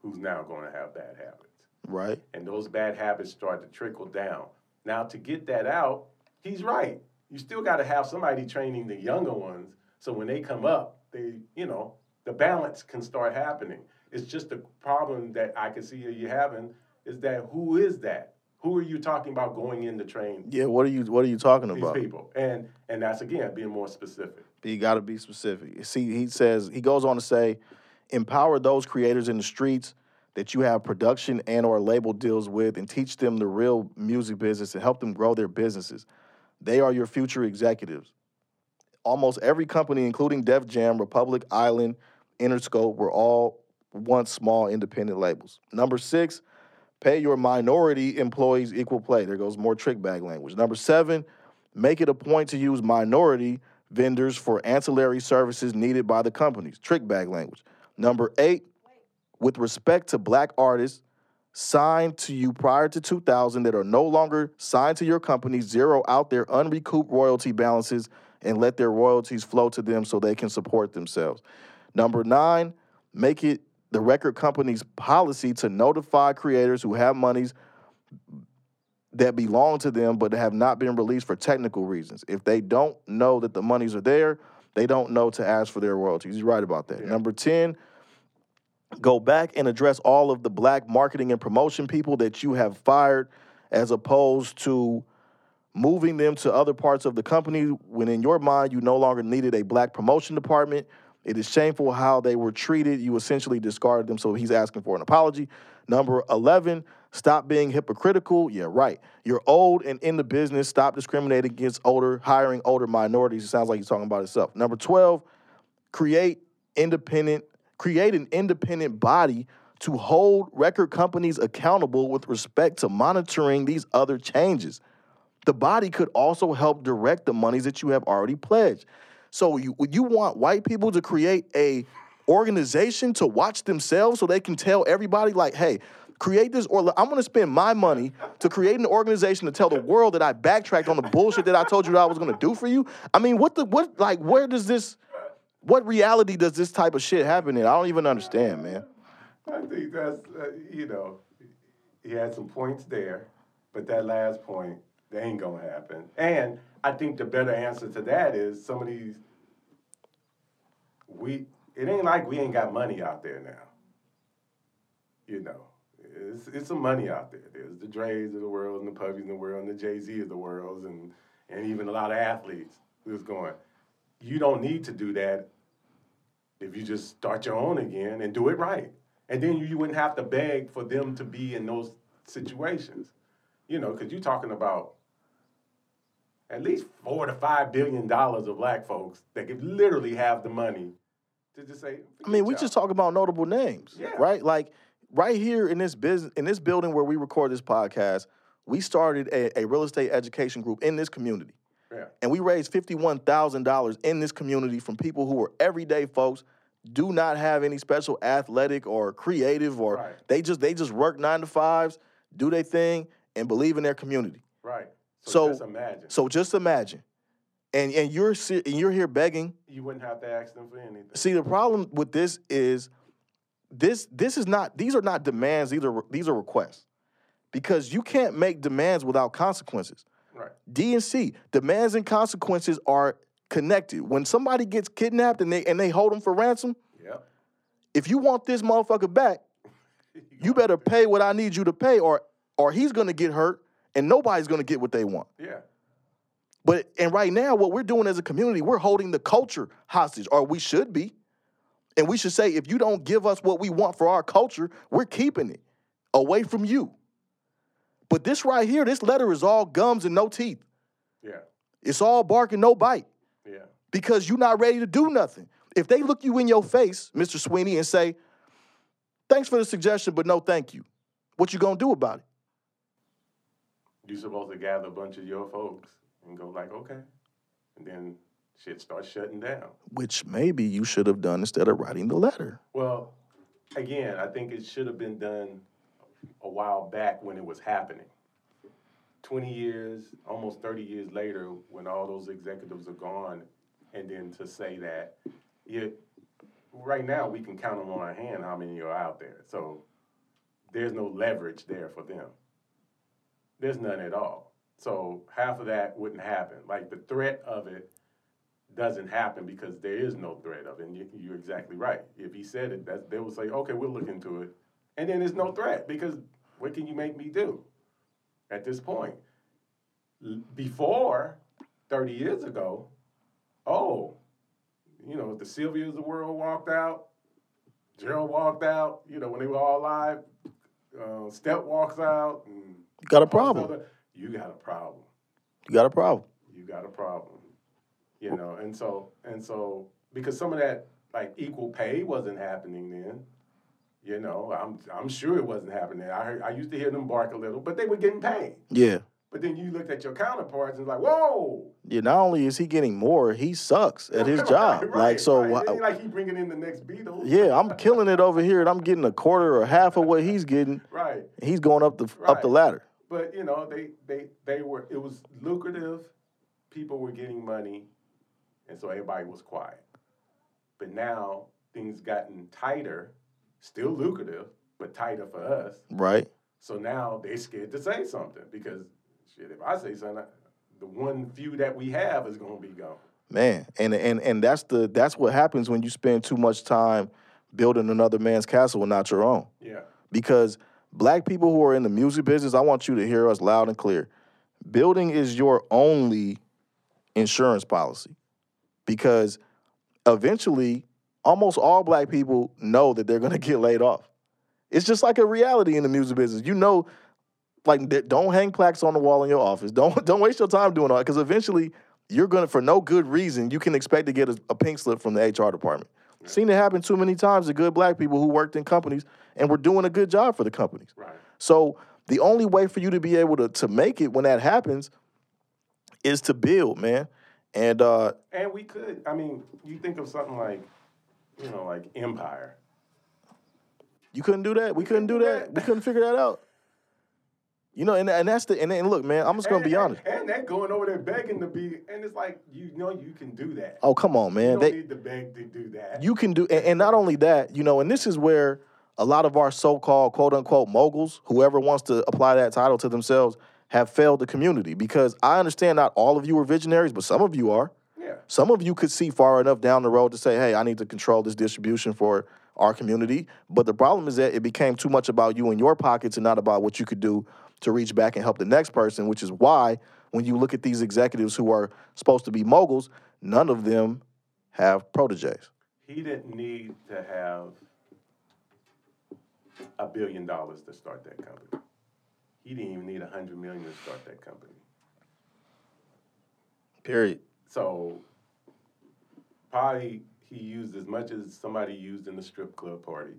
who's now going to have bad habits
Right?
and those bad habits start to trickle down. Now, to get that out, he's right. You still got to have somebody training the younger ones, so when they come up, they, you know, the balance can start happening. It's just the problem that I can see you having is that who is that? Who are you talking about going in to train
Yeah, what are you what are you talking about?
these
about?
people? And and that's again being more specific.
You got to be specific. See, he says he goes on to say, empower those creators in the streets that you have production and or label deals with, and teach them the real music business and help them grow their businesses. They are your future executives. Almost every company, including Def Jam, Republic Island, Interscope, were all once small independent labels. Number six, pay your minority employees equal play. There goes more trick bag language. Number seven, make it a point to use minority vendors for ancillary services needed by the companies. Trick bag language. Number eight, with respect to black artists signed to you prior to 2000 that are no longer signed to your company, zero out their unrecouped royalty balances and let their royalties flow to them so they can support themselves. Number nine, make it the record company's policy to notify creators who have monies that belong to them but have not been released for technical reasons. If they don't know that the monies are there, they don't know to ask for their royalties. You're right about that.
Yeah.
Number 10, go back and address all of the black marketing and promotion people that you have fired as opposed to moving them to other parts of the company when in your mind you no longer needed a black promotion department. It is shameful how they were treated. You essentially discarded them, so he's asking for an apology. Number 11, stop being hypocritical. Yeah, right. You're old and in the business. Stop discriminating against older, hiring older minorities. It sounds like he's talking about himself. Number 12, create independent, create an independent body to hold record companies accountable with respect to monitoring these other changes. The body could also help direct the monies that you have already pledged. So you you want white people to create a organization to watch themselves so they can tell everybody like, hey, create this or I'm gonna spend my money to create an organization to tell the world that I backtracked on the bullshit that I told you that I was gonna do for you. I mean, what the what like where does this what reality does this type of shit happen in? I don't even understand, man.
I think that's, uh, you know, he had some points there, but that last point, that ain't gonna happen. And I think the better answer to that is some of these, we, it ain't like we ain't got money out there now. You know, it's, it's some money out there. There's the Dre's of the world and the Puffys in the world and the Jay-Z of the world and, and even a lot of athletes who's going, you don't need to do that if you just start your own again and do it right. And then you, you wouldn't have to beg for them to be in those situations. You know, because you're talking about at least four to five billion dollars of black folks that could literally have the money to just say.
I mean, we
"Forget
just
y'all."
talk about notable names,
Yeah.
right? Like right here in this business, in this building where we record this podcast, we started a, a real estate education group in this community,
Yeah.
and we raised fifty-one thousand dollars in this community from people who were everyday folks, do not have any special athletic or creative, or
Right.
they just they just work nine to fives, do their thing, and believe in their community.
Right. So,
So-
just imagine.
So just imagine, and and you're and you're here begging
you wouldn't have to ask them for anything.
See, the problem with this is this this is not these are not demands, these are these are requests. Because you can't make demands without consequences.
Right.
D and C, demands and consequences are connected. When somebody gets kidnapped and they and they hold them for ransom,
Yep.
if you want this motherfucker back, <laughs> you better pay what I need you to pay, or or he's gonna get hurt and nobody's gonna get what they want.
Yeah.
But and right now, what we're doing as a community, we're holding the culture hostage, or we should be. And we should say, if you don't give us what we want for our culture, we're keeping it away from you. But this right here, this letter is all gums and no teeth.
Yeah.
It's all bark and no bite
Yeah.
because you're not ready to do nothing. If they look you in your face, Mr. Sweeney, and say, "Thanks for the suggestion, but no, thank you," what you gonna do about it?
You're supposed to gather a bunch of your folks and go like, okay, and then shit starts shutting down.
Which maybe you should have done instead of writing the letter.
Well, again, I think it should have been done a while back when it was happening. 20 years, almost 30 years later, when all those executives are gone, and then to say that, yeah, right now we can count them on our hand how many are out there. So there's no leverage there for them. There's none at all. So half of that wouldn't happen. Like the threat of it doesn't happen because there is no threat of it. And you, you're exactly right. If he said it, that they will say, okay, we'll look into it. And then there's no threat because what can you make me do at this point? Before, 30 years ago, oh, you know, the Sylvias of the world walked out, Gerald walked out, you know, when they were all alive, uh, Step walks out. And
got a problem.
other- You got a problem
You got a problem.
you got a problem. You know, and so and so because some of that like equal pay wasn't happening then. You know, I'm I'm sure it wasn't happening. I heard, I used to hear them bark a little, but they were getting paid.
Yeah.
But then you looked at your counterparts and like, whoa,
Yeah, not only is he getting more, he sucks at his <laughs> job.
right,
like so,
right. ain't like he bringing in the next Beatles.
yeah, I'm killing it over here, and I'm getting a quarter or half of what he's getting. <laughs>
right.
He's going up the up the ladder.
But you know, they they they were it was lucrative. People were getting money, and so everybody was quiet. But now things gotten tighter, still lucrative, but tighter for us.
Right.
So now they scared to say something because shit, if I say something, the one few that we have is gonna be gone.
Man, and and and that's the that's what happens when you spend too much time building another man's castle and not your own.
Yeah.
Because black people who are in the music business, I want you to hear us loud and clear. Building is your only insurance policy. Because eventually, almost all black people know that they're gonna <laughs> get laid off. It's just like a reality in the music business. You know, like don't hang plaques on the wall in your office. <laughs> Don't don't waste your time doing all that because eventually you're gonna, for no good reason, you can expect to get a, a pink slip from the HR department. Seen it happen too many times to good black people who worked in companies and we're doing a good job for the companies.
Right.
So the only way for you to be able to to make it when that happens is to build, man. And uh,
And we could, I mean, you think of something like, you know, like Empire.
you couldn't do that. We couldn't do that. We couldn't figure that out. You know, and, and that's the and, and look, man, I'm just gonna
and,
be honest.
And, and that going over there begging to be, and it's like, you know, you can do that.
Oh, come on,
you
man.
don't
They
need to beg to do that.
you can do and, and not only that you know and this is where a lot of our so-called quote unquote moguls whoever wants to apply that title to themselves have failed the community. Because i understand not all of you are visionaries but some of you are.
Yeah.
some of you could see far enough down the road to say hey i need to control this distribution for our community. But the problem is that it became too much about you and your pockets and not about what you could do to reach back and help the next person which is why when you look at these executives who are supposed to be moguls none of them have proteges.
He didn't need to have a billion dollars to start that company. He didn't even need a hundred million to start that company.
period
So probably he used as much as somebody used in the strip club party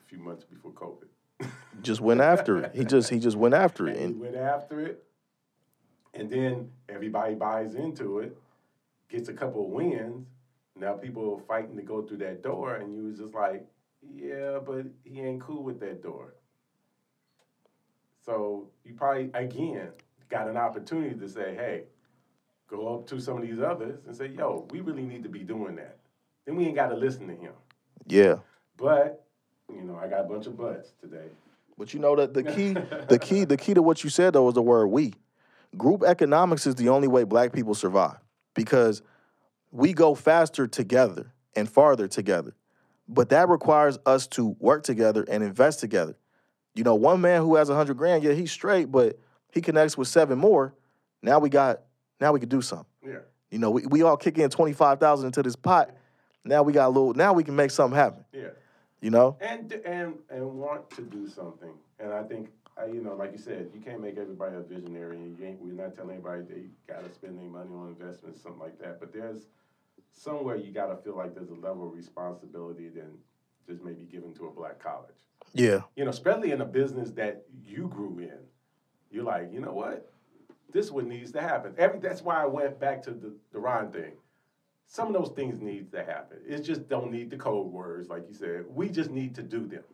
a few months before COVID. <laughs>
just went after it. He just he just went after it.
And he went after it, and then everybody buys into it, gets a couple of wins. Now people are fighting to go through that door, and you was just like, yeah, but he ain't cool with that door. So you probably again got an opportunity to say, hey, go up to some of these others and say, yo, we really need to be doing that. Then we ain't got to listen to him.
yeah.
But you know, I got a bunch of buts today.
But you know that the key <laughs> the key the key to what you said though was the word we. Group economics is the only way black people survive because we go faster together and farther together. But that requires us to work together and invest together. You know, one man who has a hundred grand, yeah, he's straight, but he connects with seven more. Now we got now we can do something.
Yeah.
You know, we, we all kick in twenty five thousand into this pot. Now we got a little now we can make something happen.
Yeah.
You know?
and and and want to do something. And I think I, you know, like you said, you can't make everybody a visionary. And you ain't, we're not telling anybody they got to spend their money on investments, something like that. But there's somewhere you got to feel like there's a level of responsibility than just maybe given to a black college.
Yeah.
You know, especially in a business that you grew in. You're like, you know what? This what needs to happen. Every that's why I went back to the, the Ron thing. Some of those things need to happen. It just don't need the code words, like you said. We just need to do them.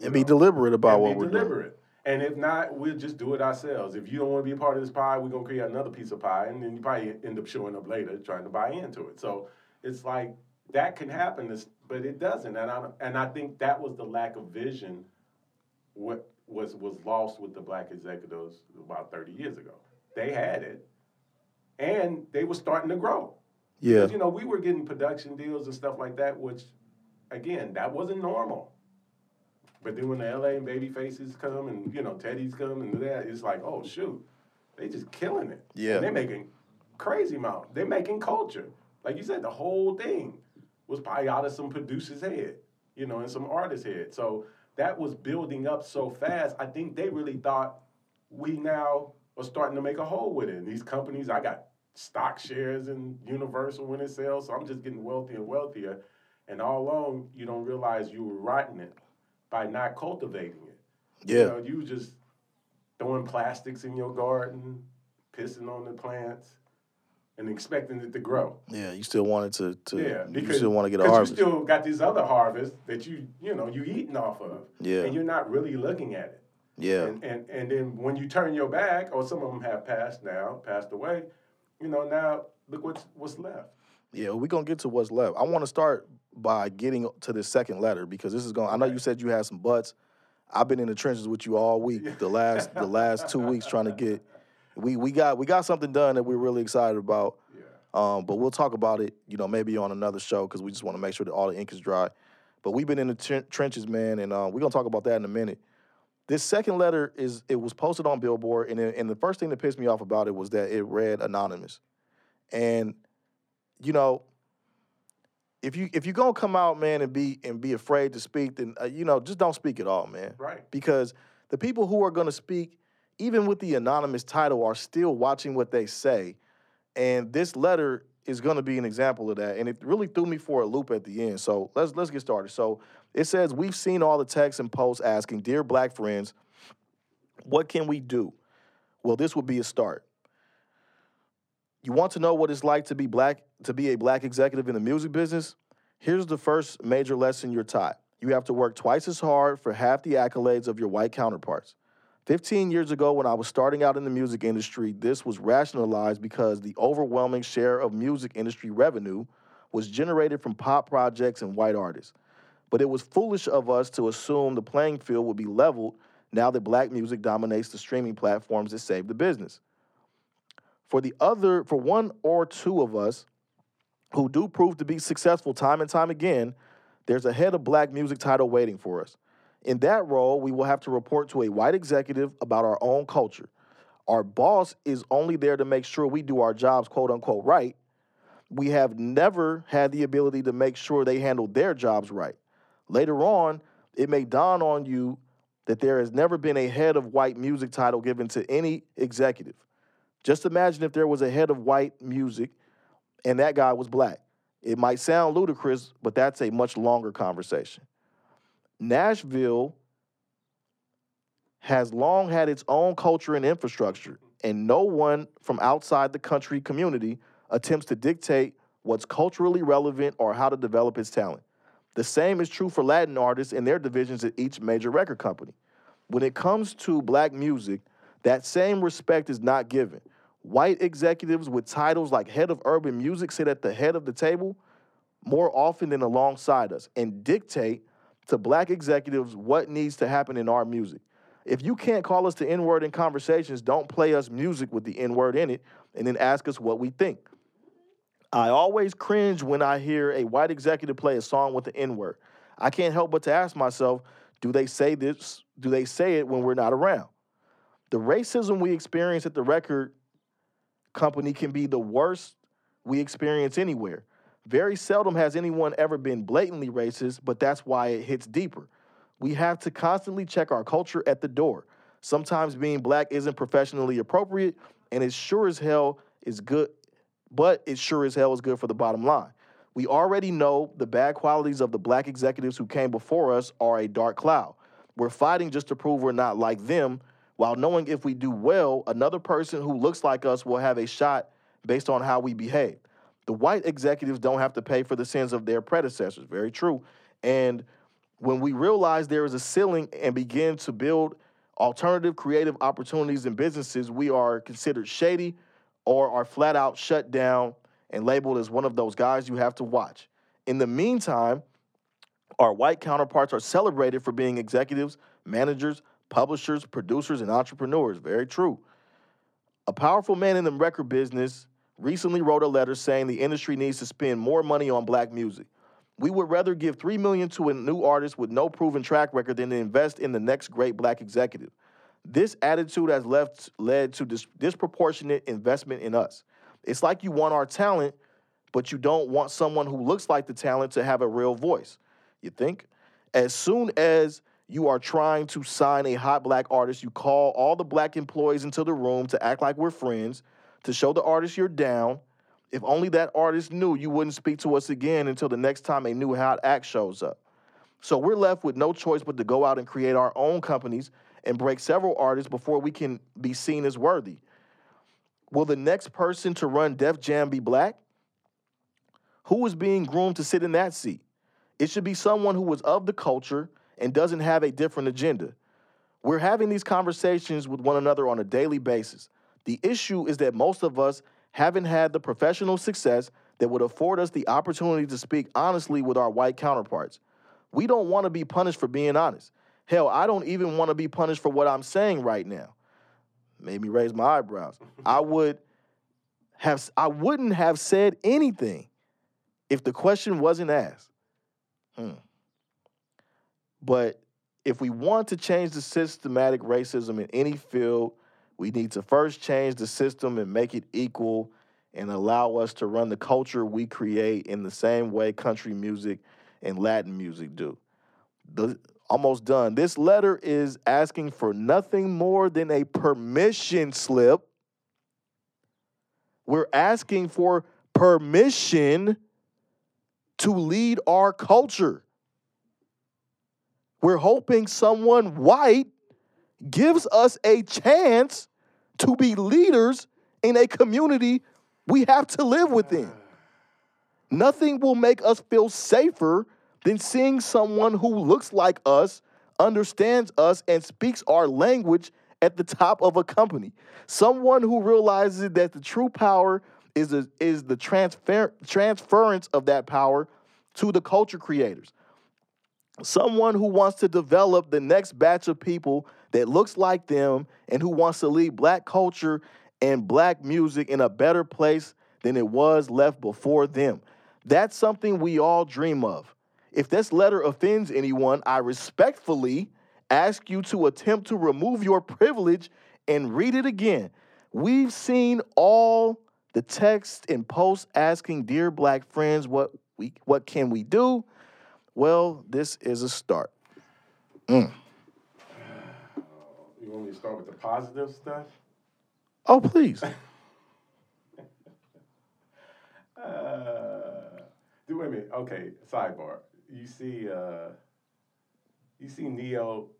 And be deliberate about
and
what we're doing.
And if not, we'll just do it ourselves. If you don't want to be a part of this pie, we're gonna create another piece of pie, and then you probably end up showing up later trying to buy into it. So it's like that can happen, but it doesn't. And I and I think that was the lack of vision. What was was lost with the black executives about thirty years ago. They had it, and they were starting to grow.
Yeah,
you know, we were getting production deals and stuff like that, which, again, that wasn't normal. But then when the L.A and Babyfaces come and, you know, Teddy's come and that, it's like, oh, shoot, they just killing it.
Yeah.
And they're making crazy amount. They're making culture. Like you said, the whole thing was probably out of some producer's head, you know, and some artist's head. So that was building up so fast. I think they really thought we now are starting to make a hole with it. And these companies, I got stock shares in Universal when it sells, so I'm just getting wealthier and wealthier. And all along, you don't realize you were rotting it by not cultivating it.
Yeah.
You know, you just throwing plastics in your garden, pissing on the plants, and expecting it to grow.
Yeah, you still wanted to, to
Yeah,
you still want to get a harvest.
You still got these other harvests that you you know you eating off of,
Yeah.
and you're not really looking at it.
yeah.
And, and and then when you turn your back, or some of them have passed now, passed away, you know now look what's what's left.
Yeah, we're gonna get to what's left. I want to start by getting to this second letter because this is going. I know you said you had some butts. I've been in the trenches with you all week. The last the last two weeks trying to get we we got we got something done that we're really excited about.
Yeah.
Um, but we'll talk about it, you know, maybe on another show because we just want to make sure that all the ink is dry. But we've been in the tren- trenches, man, and uh, we're gonna talk about that in a minute. This second letter is it was posted on Billboard, and it, and the first thing that pissed me off about it was that it read anonymous, and you know, if you if you gonna come out, man, and be and be afraid to speak, then uh, you know just don't speak at all, man,
Right.
because the people who are gonna speak, even with the anonymous title, are still watching what they say, and this letter is going to be an example of that. And it really threw me for a loop at the end. So let's let's get started. So it says we've seen all the texts and posts asking, "Dear Black friends, what can we do?" Well, this would be a start. You want to know what it's like to be black to be a black executive in the music business? Here's the first major lesson you're taught. You have to work twice as hard for half the accolades of your white counterparts. 15 years ago, when I was starting out in the music industry, this was rationalized because the overwhelming share of music industry revenue was generated from pop projects and white artists. But it was foolish of us to assume the playing field would be leveled now that black music dominates the streaming platforms that save the business. For the other, for one or two of us who do prove to be successful time and time again, there's a head of black music title waiting for us. In that role, we will have to report to a white executive about our own culture. Our boss is only there to make sure we do our jobs, quote unquote, right. We have never had the ability to make sure they handle their jobs right. Later on, it may dawn on you that there has never been a head of white music title given to any executive. Just imagine if there was a head of white music and that guy was black. It might sound ludicrous, but that's a much longer conversation. Nashville has long had its own culture and infrastructure, and no one from outside the country community attempts to dictate what's culturally relevant or how to develop its talent. The same is true for Latin artists and their divisions at each major record company. When it comes to black music, that same respect is not given. White executives with titles like head of urban music sit at the head of the table more often than alongside us and dictate to black executives what needs to happen in our music. If you can't call us the N word in conversations, don't play us music with the N word in it and then ask us what we think. I always cringe when I hear a white executive play a song with the N word. I can't help but to ask myself, do they say this? Do they say it when we're not around? The racism we experience at the record company can be the worst we experience anywhere. Very seldom has anyone ever been blatantly racist, but that's why it hits deeper. We have to constantly check our culture at the door. Sometimes being black isn't professionally appropriate, and it sure as hell is good, but it sure as hell is good for the bottom line. We already know the bad qualities of the black executives who came before us are a dark cloud. We're fighting just to prove we're not like them, while knowing if we do well, another person who looks like us will have a shot based on how we behave. The white executives don't have to pay for the sins of their predecessors. Very true. And when we realize there is a ceiling and begin to build alternative creative opportunities and businesses, we are considered shady or are flat out shut down and labeled as one of those guys you have to watch. In the meantime, our white counterparts are celebrated for being executives, managers, publishers, producers, and entrepreneurs. Very true. A powerful man in the record business recently wrote a letter saying the industry needs to spend more money on black music. We would rather give 3 million to a new artist with no proven track record than to invest in the next great black executive. This attitude has left led to dis- disproportionate investment in us. It's like you want our talent, but you don't want someone who looks like the talent to have a real voice. You think? As soon as you are trying to sign a hot black artist, you call all the black employees into the room to act like we're friends, to show the artist you're down. If only that artist knew you wouldn't speak to us again until the next time a new hot act shows up. So we're left with no choice but to go out and create our own companies and break several artists before we can be seen as worthy. Will the next person to run Def Jam be black? Who is being groomed to sit in that seat? It should be someone who was of the culture and doesn't have a different agenda. We're having these conversations with one another on a daily basis. The issue is that most of us haven't had the professional success that would afford us the opportunity to speak honestly with our white counterparts. We don't want to be punished for being honest. Hell, I don't even want to be punished for what I'm saying right now. Made me raise my eyebrows. I would have I wouldn't have said anything if the question wasn't asked. Hmm. But if we want to change the systematic racism in any field, we need to first change the system and make it equal and allow us to run the culture we create in the same way country music and Latin music do. The, almost done. This letter is asking for nothing more than a permission slip. We're asking for permission to lead our culture. We're hoping someone white gives us a chance to be leaders in a community we have to live within. Nothing will make us feel safer than seeing someone who looks like us, understands us, and speaks our language at the top of a company. Someone who realizes that the true power is, a, is the transfer, transference of that power to the culture creators. Someone who wants to develop the next batch of people that looks like them and who wants to leave black culture and black music in a better place than it was left before them. That's something we all dream of. If this letter offends anyone, I respectfully ask you to attempt to remove your privilege and read it again. We've seen all the texts and posts asking dear black friends what we what can we do? Well, this is a start. Mm.
You want me to start with the positive stuff?
Oh, please. <laughs>
Uh, do wait a minute. Okay, sidebar. You see, uh, you see Ne-Yo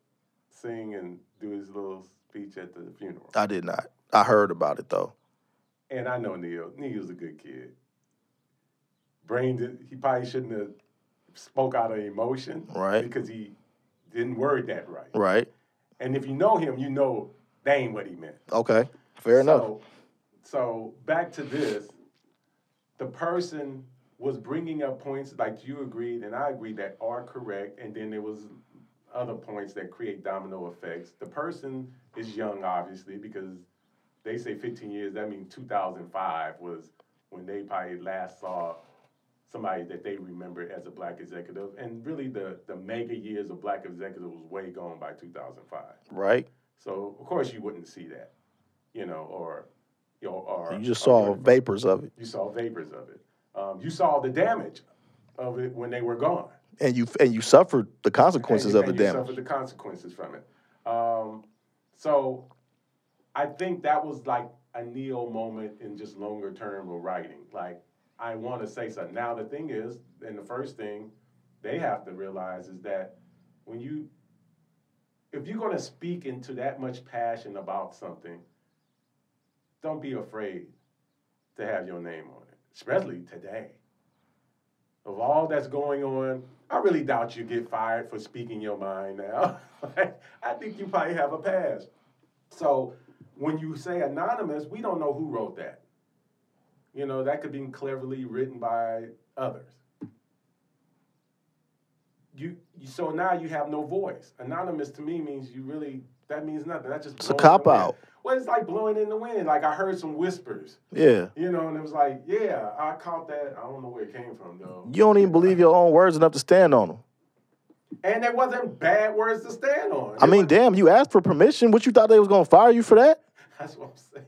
sing and do his little speech at the funeral.
I did not. I heard about it though.
And I know Ne-Yo. Ne-Yo's a good kid. Brain did, he probably shouldn't have spoke out of emotion,
Right.
Because he didn't word that right.
Right.
And if you know him, you know that ain't what he meant.
Okay. Fair enough.
So, so back to this, the person was bringing up points like you agreed and I agreed that are correct, and then there was other points that create domino effects. The person is young, obviously, because they say 15 years. That means 2005 was when they probably last saw somebody that they remember as a black executive, and really the the mega years of black executive was way gone by 2005.
Right.
So of course you wouldn't see that, you know, or you know, or
You just saw
whatever.
vapors of it.
You saw vapors of it. Um, you saw the damage of it when they were gone.
And you and you suffered the consequences
and,
of the
you
damage.
suffered the consequences from it. Um, so I think that was like a Ne-Yo moment in just longer term of writing. Like I want to say something. Now the thing is, and the first thing they have to realize is that when you if you're going to speak into that much passion about something, don't be afraid to have your name on it, especially today. Of all that's going on, I really doubt you get fired for speaking your mind now. <laughs> I think you probably have a pass. So when you say anonymous, we don't know who wrote that. You know, that could be cleverly written by others. You, you so now you have no voice. Anonymous to me means you really that means nothing. That's just
It's a
blowing in the
cop out.
Well, it's like blowing in the wind. Like I heard some whispers,
Yeah.
you know, and it was like, yeah, I caught that. I don't know where it came from though.
You don't even believe your own words enough to stand on them.
And there wasn't bad words to stand on.
I mean, damn, you asked for permission. What you thought they was gonna fire you for that? <laughs>
That's what I'm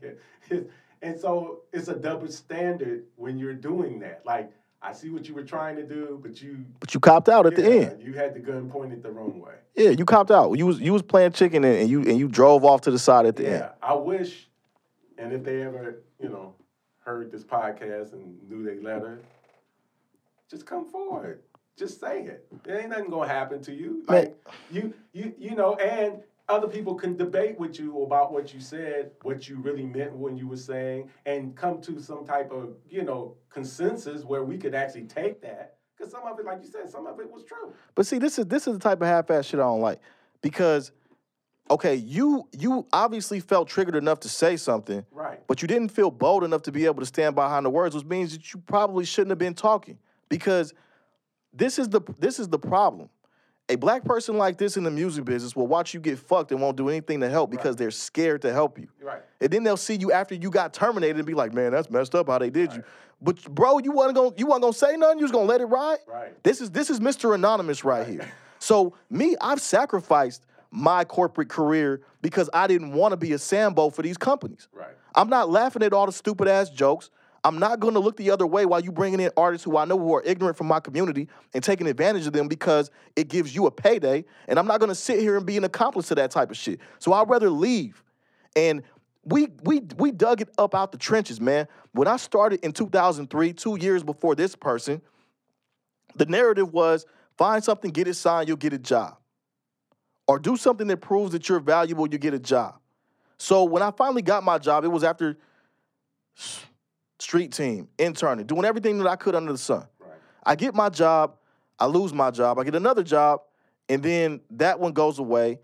saying. <laughs> And so it's a double standard when you're doing that. Like, I see what you were trying to do, but you
But you copped out at the end.
you had the gun pointed the wrong way.
Yeah, you copped out. You was you was playing chicken and, and you and you drove off to the side at the
Yeah,
end.
I wish, and if they ever, you know, heard this podcast and knew they letter, just come forward. Just say it. There ain't nothing gonna happen to you.
Man.
Like you, you, you know, and other people can debate with you about what you said, what you really meant when you were saying, and come to some type of, you know, consensus where we could actually take that. Because some of it, like you said, some of it was true.
But see, this is this is the type of half-ass shit I don't like. Because, okay, you you obviously felt triggered enough to say something,
Right.
but you didn't feel bold enough to be able to stand behind the words, which means that you probably shouldn't have been talking. Because this is the this is the problem. A black person like this in the music business will watch you get fucked and won't do anything to help because
Right.
they're scared to help you.
Right.
And then they'll see you after you got terminated and be like, "Man, that's messed up how they did you." But bro, you wasn't gonna you wasn't gonna say nothing. You was gonna let it ride.
Right.
This is this is Mr. Anonymous right here. So me, I've sacrificed my corporate career because I didn't want to be a Sambo for these companies.
Right.
I'm not laughing at all the stupid ass jokes. I'm not going to look the other way while you bringing in artists who I know who are ignorant from my community and taking advantage of them because it gives you a payday. And I'm not going to sit here and be an accomplice to that type of shit. So I'd rather leave. And we we we dug it up out the trenches, man. When I started in 2003, two years before this person, the narrative was find something, get it signed, you'll get a job. Or do something that proves that you're valuable, you get a job. So when I finally got my job, it was after street team, interning, doing everything that I could under the sun.
Right.
I get my job, I lose my job, I get another job, and then that one goes away.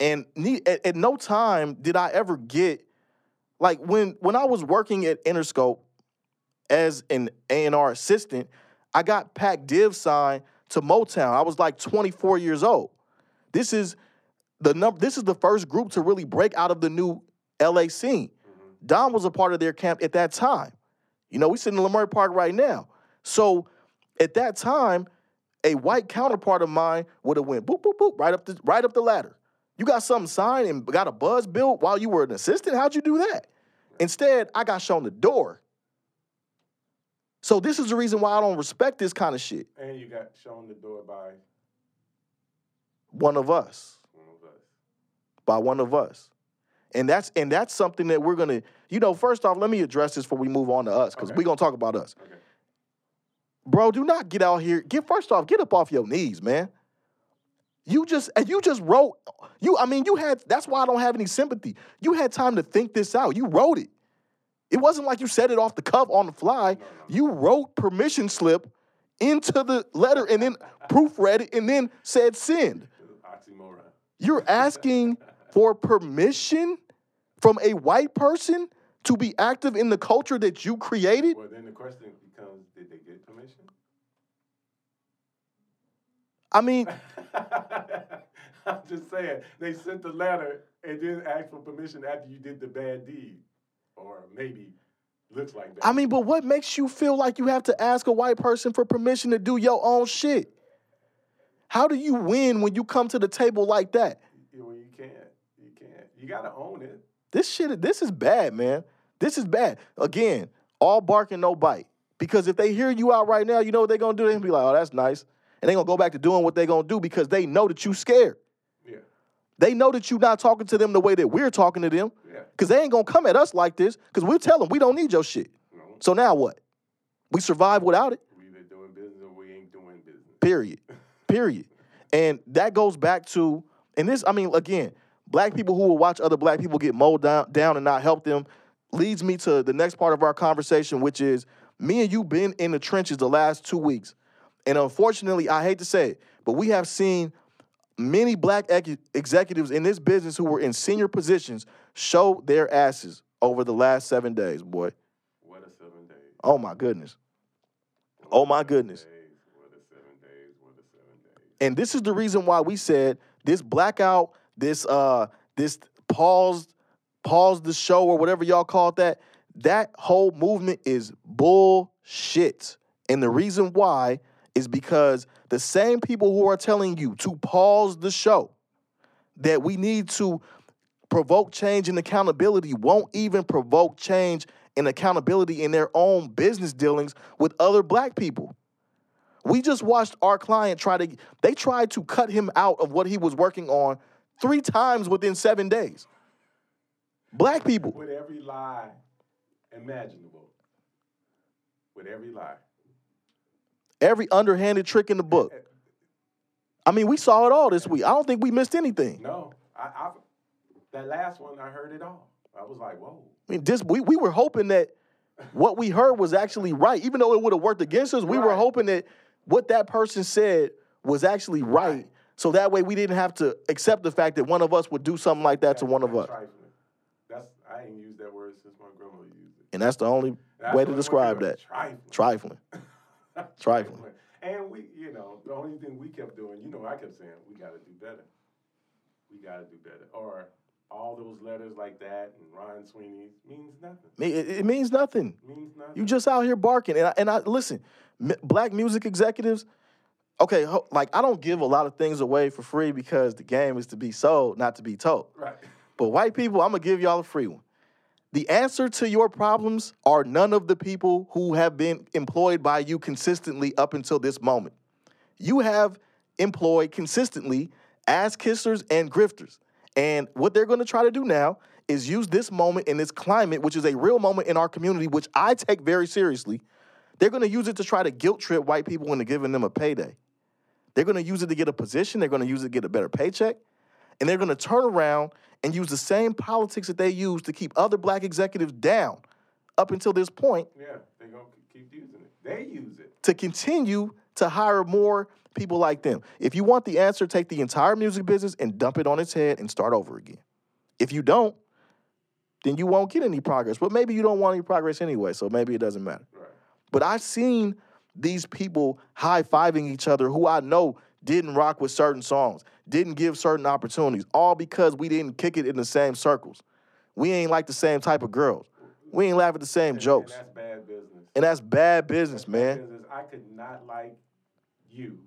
And at, at no time did I ever get like when when I was working at Interscope as an A&R assistant, I got Pac Div signed to Motown. I was like 24 years old. This is the number this is the first group to really break out of the new LA scene. Mm-hmm. Don was a part of their camp at that time. You know, we sit in Leimert Park right now. So at that time, a white counterpart of mine would have went boop boop boop right up the right up the ladder. You got something signed and got a buzz built while you were an assistant. How'd you do that? Instead, I got shown the door. So this is the reason why I don't respect this kind of shit.
And you got shown the door by
One of us.
one of us.
by one of us. And that's and that's something that we're gonna, you know, first off, let me address this before we move on to us, because
Okay.
we're gonna talk about us.
Okay.
Bro, do not get out here. Get first off, get up off your knees, man. You just and you just wrote, you, I mean, you had that's why I don't have any sympathy. You had time to think this out. You wrote it. It wasn't like you said it off the cuff on the fly.
No, no.
You wrote permission slip into the letter and then <laughs> proofread it and then said send.
Oxymoron.
You're asking for permission from a white person to be active in the culture that you created?
Well, then the question becomes, did they get permission?
I mean, <laughs>
I'm just saying, they sent the letter and then asked for permission after you did the bad deed, or maybe looks like that.
I mean, but what makes you feel like you have to ask a white person for permission to do your own shit? How do you win when you come to the table like that?
You, well, you can't. You gotta own it.
This shit, this is bad, man. This is bad. Again, all bark and no bite. Because if they hear you out right now, you know what they're gonna do? They're gonna be like, oh, that's nice. And they're gonna go back to doing what they're gonna do because they know that you scared.
Yeah.
They know that you're not talking to them the way that we're talking to them.
Yeah.
Because they ain't gonna come at us like this, because we'll tell them we don't need your shit.
No.
So now what? We survive without it,
We either doing business or we ain't doing business.
period. <laughs> Period. And that goes back to, and this, I mean, again, black people who will watch other black people get mowed down, down and not help them leads me to the next part of our conversation, which is me and you been in the trenches the last two weeks. And unfortunately, I hate to say it, but we have seen many black ex- executives in this business who were in senior positions show their asses over the last seven days, boy.
What a seven days.
Oh my goodness. Oh my goodness.
Days. What a seven days. What a seven days.
And this is the reason why we said this blackout, this uh this paused pause the show or whatever y'all call it that, that whole movement is bullshit. And the reason why is because the same people who are telling you to pause the show, that we need to provoke change and accountability, won't even provoke change and accountability in their own business dealings with other black people. We just watched our client try to, they tried to cut him out of what he was working on three times within seven days. Black people.
With every lie imaginable. With every lie.
Every underhanded trick in the book. I mean, we saw it all this week. I don't think we missed anything.
No, I, I that last one I heard it all. I was like, whoa.
I mean, this we, we were hoping that what we heard was actually right, even though it would have worked against us. We were hoping that what that person said was actually right,
Right.
So that way we didn't have to accept the fact that one of us would do something like that to one of us.
Trifling. That's I ain't used that word since my grandmother used it.
And that's the only
That's
way to describe that.
Trifling.
Trifling. <laughs> Trifling.
And we, you know, the only thing we kept doing, you know, I kept saying we got to do better. We got to do better. Or all those letters like that and Ron Sweeney means nothing.
It, it means nothing.
Means nothing.
You just out here barking. And I, and I listen, m- black music executives. Okay, like I don't give a lot of things away for free because the game is to be sold, not to be told.
right.
But white people, I'm gonna give y'all a free one. The answer to your problems are none of the people who have been employed by you consistently up until this moment. You have employed consistently ass kissers and grifters. And what they're gonna try to do now is use this moment in this climate, which is a real moment in our community, which I take very seriously. They're gonna use it to try to guilt trip white people into giving them a payday. They're gonna use it to get a position, they're gonna use it to get a better paycheck, and they're gonna turn around and use the same politics that they use to keep other black executives down up until this point
Yeah, they're going to keep using it. They use it.
to continue to hire more people like them. If you want the answer, take the entire music business and dump it on its head and start over again. If you don't, then you won't get any progress. But maybe you don't want any progress anyway, so maybe it doesn't matter.
Right.
But I've seen these people high fiving each other who I know didn't rock with certain songs, didn't give certain opportunities, all because we didn't kick it in the same circles. We ain't like the same type of girls. We ain't laugh at the same
And-
jokes.
And that's bad business.
And that's bad business,
That's bad
man.
business. I could not like you,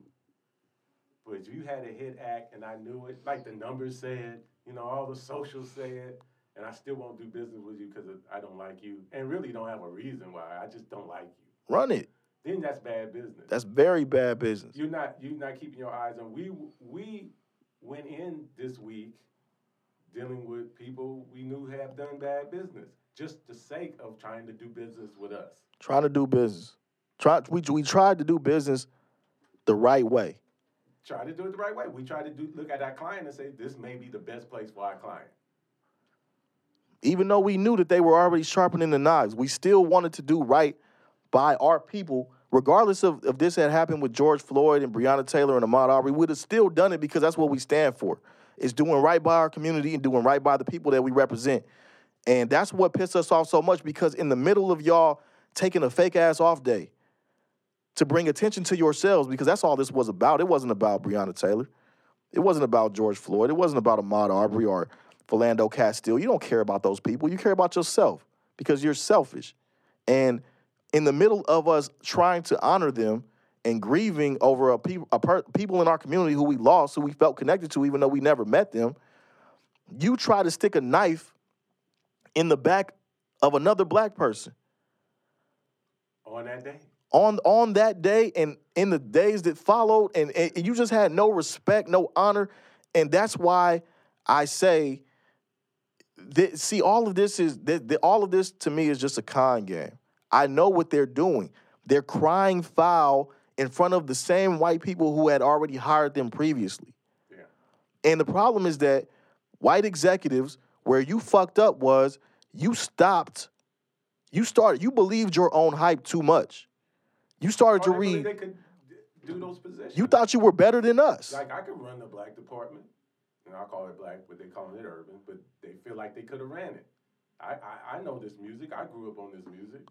but if you had a hit act and I knew it, like the numbers said, you know, all the socials said, and I still won't do business with you because I don't like you, and really don't have a reason why. I just don't like you.
Run it.
Then that's bad business.
That's very bad business.
you're not you're not keeping your eyes on. We we went in this week dealing with people we knew have done bad business, just the sake of trying to do business with us.
Trying to do business. Try, we, we tried to do business the right way.
Try to do it the right way. We try to do look at our client and say this may be the best place for our client.
Even though we knew that they were already sharpening the knives, we still wanted to do right by our people, regardless of if this had happened with George Floyd and Breonna Taylor and Ahmaud Arbery. We'd have still done it because that's what we stand for. Is doing right by our community and doing right by the people that we represent. And that's what pissed us off so much because in the middle of y'all taking a fake ass off day to bring attention to yourselves, because that's all this was about. It wasn't about Breonna Taylor. It wasn't about George Floyd. It wasn't about Ahmaud Arbery or Philando Castile. You don't care about those people. You care about yourself because you're selfish. And in the middle of us trying to honor them and grieving over a, peop- a per- people in our community who we lost, who we felt connected to, even though we never met them, you try to stick a knife in the back of another black person
On that day.
on on that day and in the days that followed and, and you just had no respect no honor and that's why i say that, see all of this is that, that all of this to me is just a con game i know what they're doing they're crying foul in front of the same white people who had already hired them previously
Yeah.
and the problem is that white executives, where you fucked up was you stopped, you started, you believed your own hype too much. You started oh,
to they believe
read,
they could do those positions.
you thought you were better than us.
like I could run the black department, and I call it black, but they call it urban. But they feel like they could have ran it. I, I I know this music. I grew up on this music.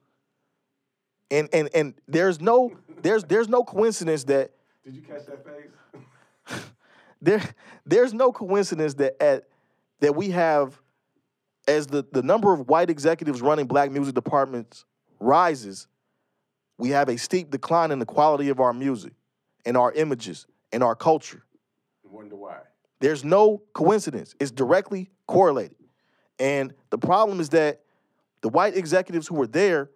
And and and there's no there's there's no coincidence that
Did you catch that face? <laughs>
there there's no coincidence that at that we have as the, the number of white executives running black music departments rises, we have a steep decline in the quality of our music and our images and our culture.
Wonder why.
There's no coincidence. It's directly correlated. And the problem is that the white executives who were there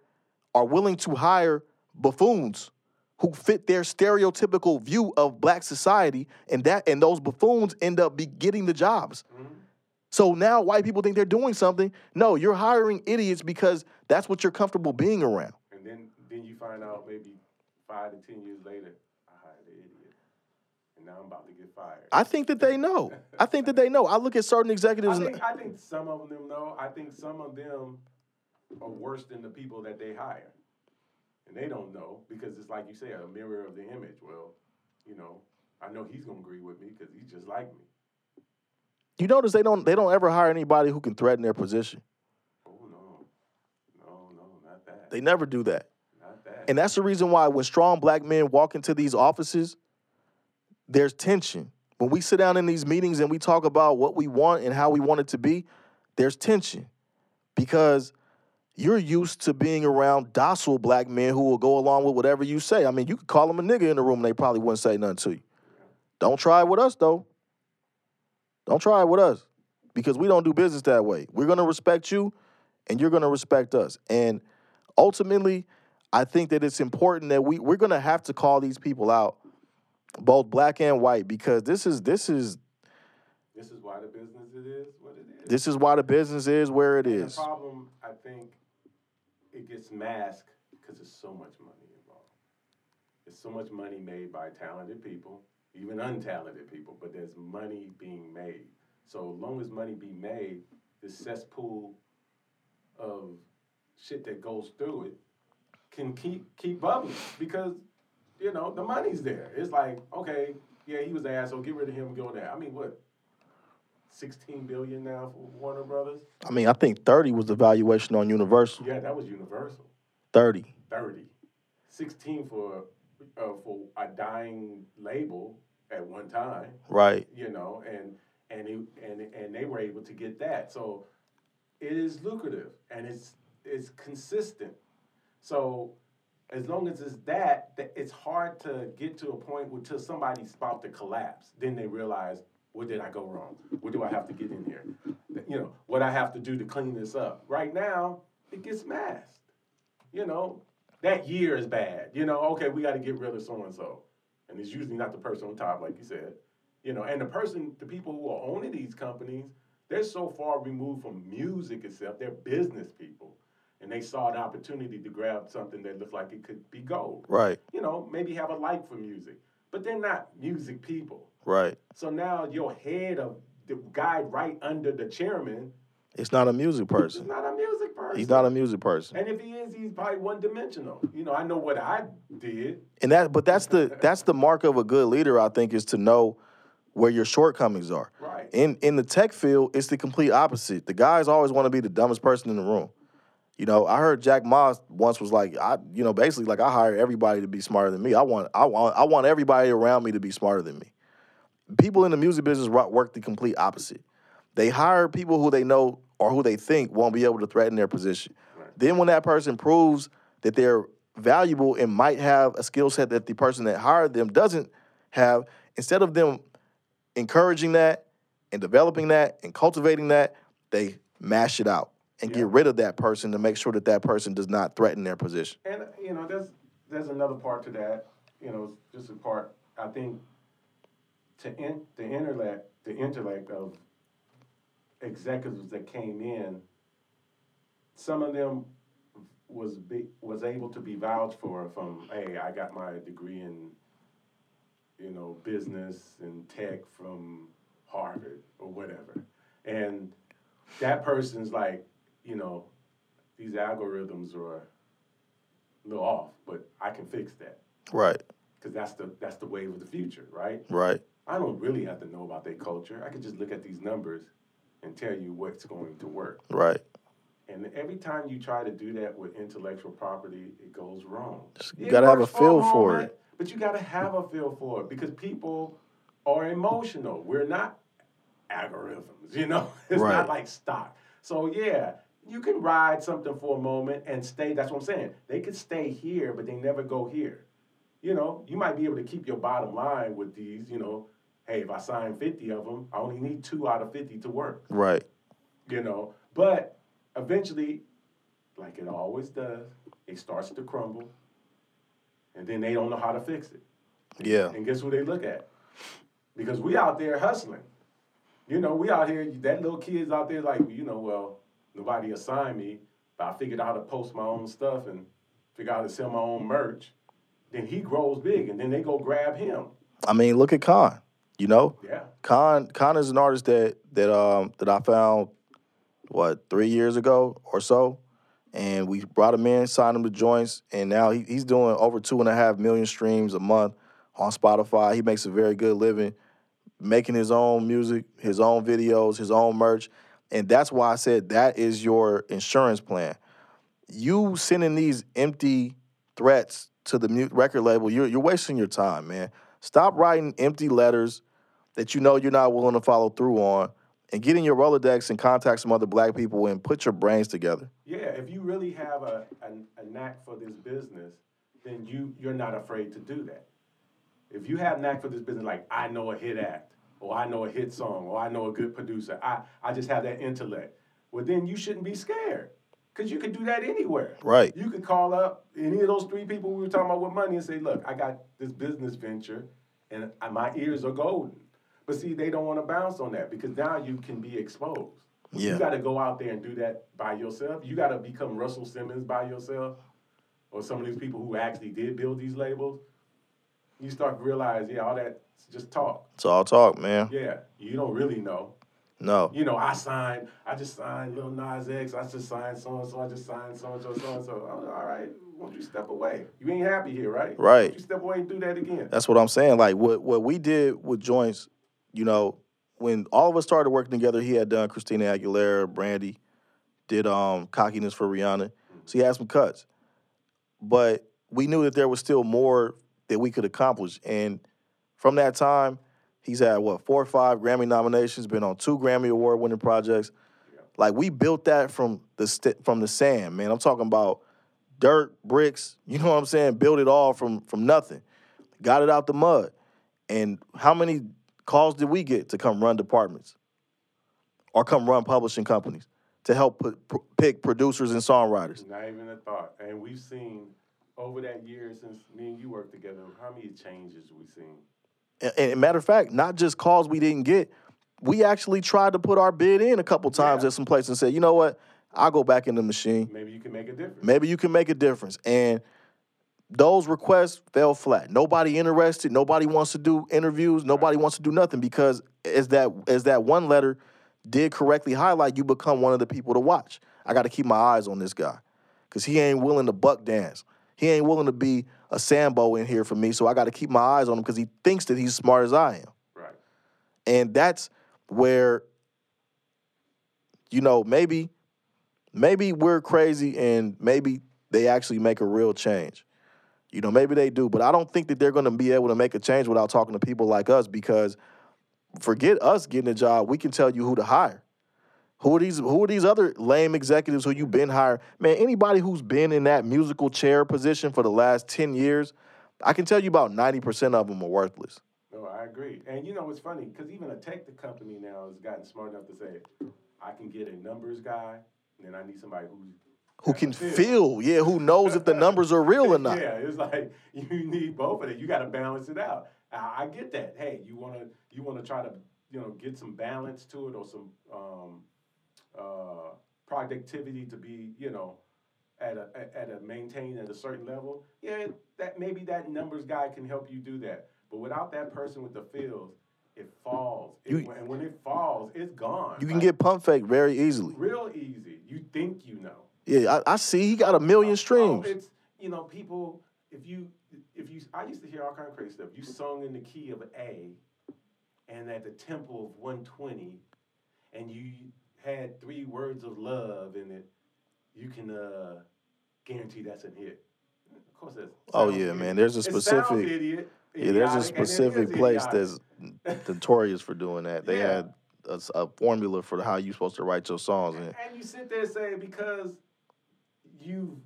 are willing to hire buffoons who fit their stereotypical view of black society, and that and those buffoons end up be getting the jobs. So now white people think they're doing something. No, you're hiring idiots because that's what you're comfortable being around.
And then then you find out maybe five to ten years later, I hired an idiot, and now I'm about to get fired.
I think that they know. <laughs> I think that they know. I look at certain executives.
I
and-
I think some of them know. I think some of them are worse than the people that they hire. And they don't know because it's like you say, a mirror of the image. Well, you know, I know he's gonna agree with me because he's just like me.
you notice they don't they don't ever hire anybody who can threaten their position.
Oh no, no, no, not that.
They never do that.
not that.
And that's the reason why when strong black men walk into these offices, there's tension. When we sit down in these meetings and we talk about what we want and how we want it to be, there's tension because you're used to being around docile black men who will go along with whatever you say. I mean, you could call them a nigga in the room and they probably wouldn't say nothing to you. Don't try it with us though. Don't try it with us because we don't do business that way. We're going to respect you and you're going to respect us. And ultimately, I think that it's important that we we're going to have to call these people out both black and white because this is this is
This is why the business it is what it is.
this is why the business is where it
And
is.
The problem, I think, it gets masked because there's so much money involved. There's so much money made by talented people, even untalented people, but there's money being made. So as long as money be made, this cesspool of shit that goes through it can keep keep bubbling because you know the money's there. It's like okay, yeah, he was an asshole. Get rid of him. Go there. I mean, what? Sixteen billion now for Warner Brothers.
I mean, I think 30 was the valuation on Universal.
Yeah, that was Universal.
30.
30. 16 for uh, for a dying label at one time,
Right.
you know, and and it, and and they were able to get that. So it is lucrative and it's it's consistent. So as long as it's that, that it's hard to get to a point until somebody's about to collapse. Then they realize, where did I go wrong? What do I have to get in here? You know, what I have to do to clean this up. Right now, it gets masked. You know, that year is bad. You know, okay, we got to get rid of so and so, and it's usually not the person on top, like you said. You know, and the person, the people who are owning these companies, they're so far removed from music itself. They're business people, and they saw an opportunity to grab something that looked like it could be gold.
Right.
You know, maybe have a like for music, but they're not music people.
Right.
So now your head of the guy right under the chairman
It's not a music
person.
person.
not a music person.
He's not a music person.
And if he is, he's probably one dimensional. You know, I know what I did.
And that but that's the that's the mark of a good leader, I think, is to know where your shortcomings are.
Right.
In in the tech field, it's the complete opposite. The guys always want to be the dumbest person in the room. You know, I heard Jack Ma once was like, I, you know, basically like I hire everybody to be smarter than me. I want, I want, I want everybody around me to be smarter than me. People in the music business work the complete opposite. They hire people who they know or who they think won't be able to threaten their position. Then when that person proves that they're valuable and might have a skill set that the person that hired them doesn't have, instead of them encouraging that and developing that and cultivating that, they mash it out and
Yeah.
get rid of that person to make sure that that person does not threaten their position.
And you know, there's there's another part to that. You know, just a part. I think to in, the intellect, the intellect of executives that came in, some of them was be, was able to be vouched for from. Hey, I got my degree in, you know, business and tech from Harvard or whatever, and that person's like, you know, these algorithms are a little off, but I can fix that
Right,
because that's the that's the wave of the future, right?
right,
I don't really have to know about their culture. I can just look at these numbers and tell you what's going to work.
right.
And every time you try to do that with intellectual property, it goes wrong.
You
It
gotta have a feel for
moment,
it.
But you gotta have a feel for it because people are emotional. We're not algorithms, you know? <laughs> It's
Right.
not like stock. So yeah, you can ride something for a moment and stay. That's what I'm saying. They could stay here, but they never go here. You know, you might be able to keep your bottom line with these, you know, hey, if I sign 50 of them, I only need two out of 50 to work
Right,
you know. But eventually, like it always does, it starts to crumble, and then they don't know how to fix it.
yeah,
And guess who they look at? Because we out there hustling. You know, we out here. That little kid's out there like, you know, well, nobody assigned me, but I figured out how to post my own stuff and figure out how to sell my own merch. Then he grows big, and then they go grab him.
I mean, look at Khan. You know,
Yeah,
Khan Khan is an artist that that um that I found what three years ago or so, and we brought him in, signed him to joints, and now he, he's doing over two and a half million streams a month on Spotify. He makes a very good living, making his own music, his own videos, his own merch, and that's why I said that is your insurance plan. You sending these empty threats to the record label, you're you're wasting your time, man. Stop writing empty letters that you know you're not willing to follow through on, and get in your Rolodex and contact some other black people and put your brains together.
Yeah, if you really have a, a, a knack for this business, then you you're not afraid to do that. If you have knack for this business, like I know a hit act, or I know a hit song, or I know a good producer, I, I just have that intellect. Well, then you shouldn't be scared. Because you can do that anywhere.
Right.
You could call up any of those three people we were talking about with money and say, look, I got this business venture and my ears are golden. But see, they don't want to bounce on that because now you can be exposed.
Yeah.
You got to go out there and do that by yourself. You got to become Russell Simmons by yourself or some of these people who actually did build these labels. You start to realize, yeah, all that's just talk.
It's all talk, man.
Yeah, you don't really know.
No.
You know, I signed, I just signed Lil Nas X, I just signed so and so, I just signed so and so, so and so. All right, won't you step away? You ain't happy here, right?
Right.
Won't you step away and do that again?
That's what I'm saying. Like what what we did with joints, you know, when all of us started working together, he had done Christina Aguilera, Brandy, did um cockiness for Rihanna. So he had some cuts. But we knew that there was still more that we could accomplish. And from that time, he's had what, four or five Grammy nominations, been on two Grammy Award winning projects. Like we built that from the st- from the sand, man. I'm talking about dirt, bricks, <laughs> you know what I'm saying? Built it all from from nothing. Got it out the mud. And how many calls did we get to come run departments or come run publishing companies to help put, pr- pick producers and songwriters?
Not even a thought. And we've seen over that year since me and you worked together, how many changes we've seen.
And, and matter of fact, not just calls we didn't get, we actually tried to put our bid in a couple times
Yeah.
at some place and said, you know what, I'll go back in the machine.
Maybe you can make a difference.
Maybe you can make a difference. And those requests fell flat. Nobody interested. Nobody wants to do interviews. Nobody wants to do nothing because as that as that one letter did correctly highlight, you become one of the people to watch. I got to keep my eyes on this guy because he ain't willing to buck dance. He ain't willing to be a Sambo in here for me. So I got to keep my eyes on him because he thinks that he's smart as I am.
Right.
And that's where, you know, maybe, maybe we're crazy and maybe they actually make a real change. You know, maybe they do, but I don't think that they're going to be able to make a change without talking to people like us because forget us getting a job, we can tell you who to hire. Who are these who are these other lame executives who you've been hiring? Man, anybody who's been in that musical chair position for the last 10 years, I can tell you about 90% of them are worthless.
No, I agree. And you know, it's funny because even a tech company now has gotten smart enough to say, I can get a numbers guy, and then I need somebody who's
who can feel, yeah, who knows if the numbers are real or not. <laughs>
Yeah, it's like you need both of it. You got to balance it out. I, I get that. Hey, you want to you want to try to you know get some balance to it or some um, uh, productivity to be you know at a at a maintained at a certain level. Yeah, that maybe that numbers guy can help you do that. But without that person with the feels, it falls. It-
You-
and when it falls, it's gone.
You can
Like,
get pump fake very easily.
real easy. You think you know.
Yeah, I, I see he got a million
Oh,
streams.
it's you know people. If you if you I used to hear all kind of crazy stuff. You sung in the key of A, and at the tempo of one twenty, and you had three words of love in it. You can uh, guarantee that's a hit. Of course, that's.
Oh yeah,
idiot.
man. There's a
It sounds
specific
idiot,
yeah, there's a
idiotic, and it is
specific place
idiotic.
that's notorious for doing that. They
Yeah.
had a formula for how you're supposed to write your songs. And
And you sit there and say because you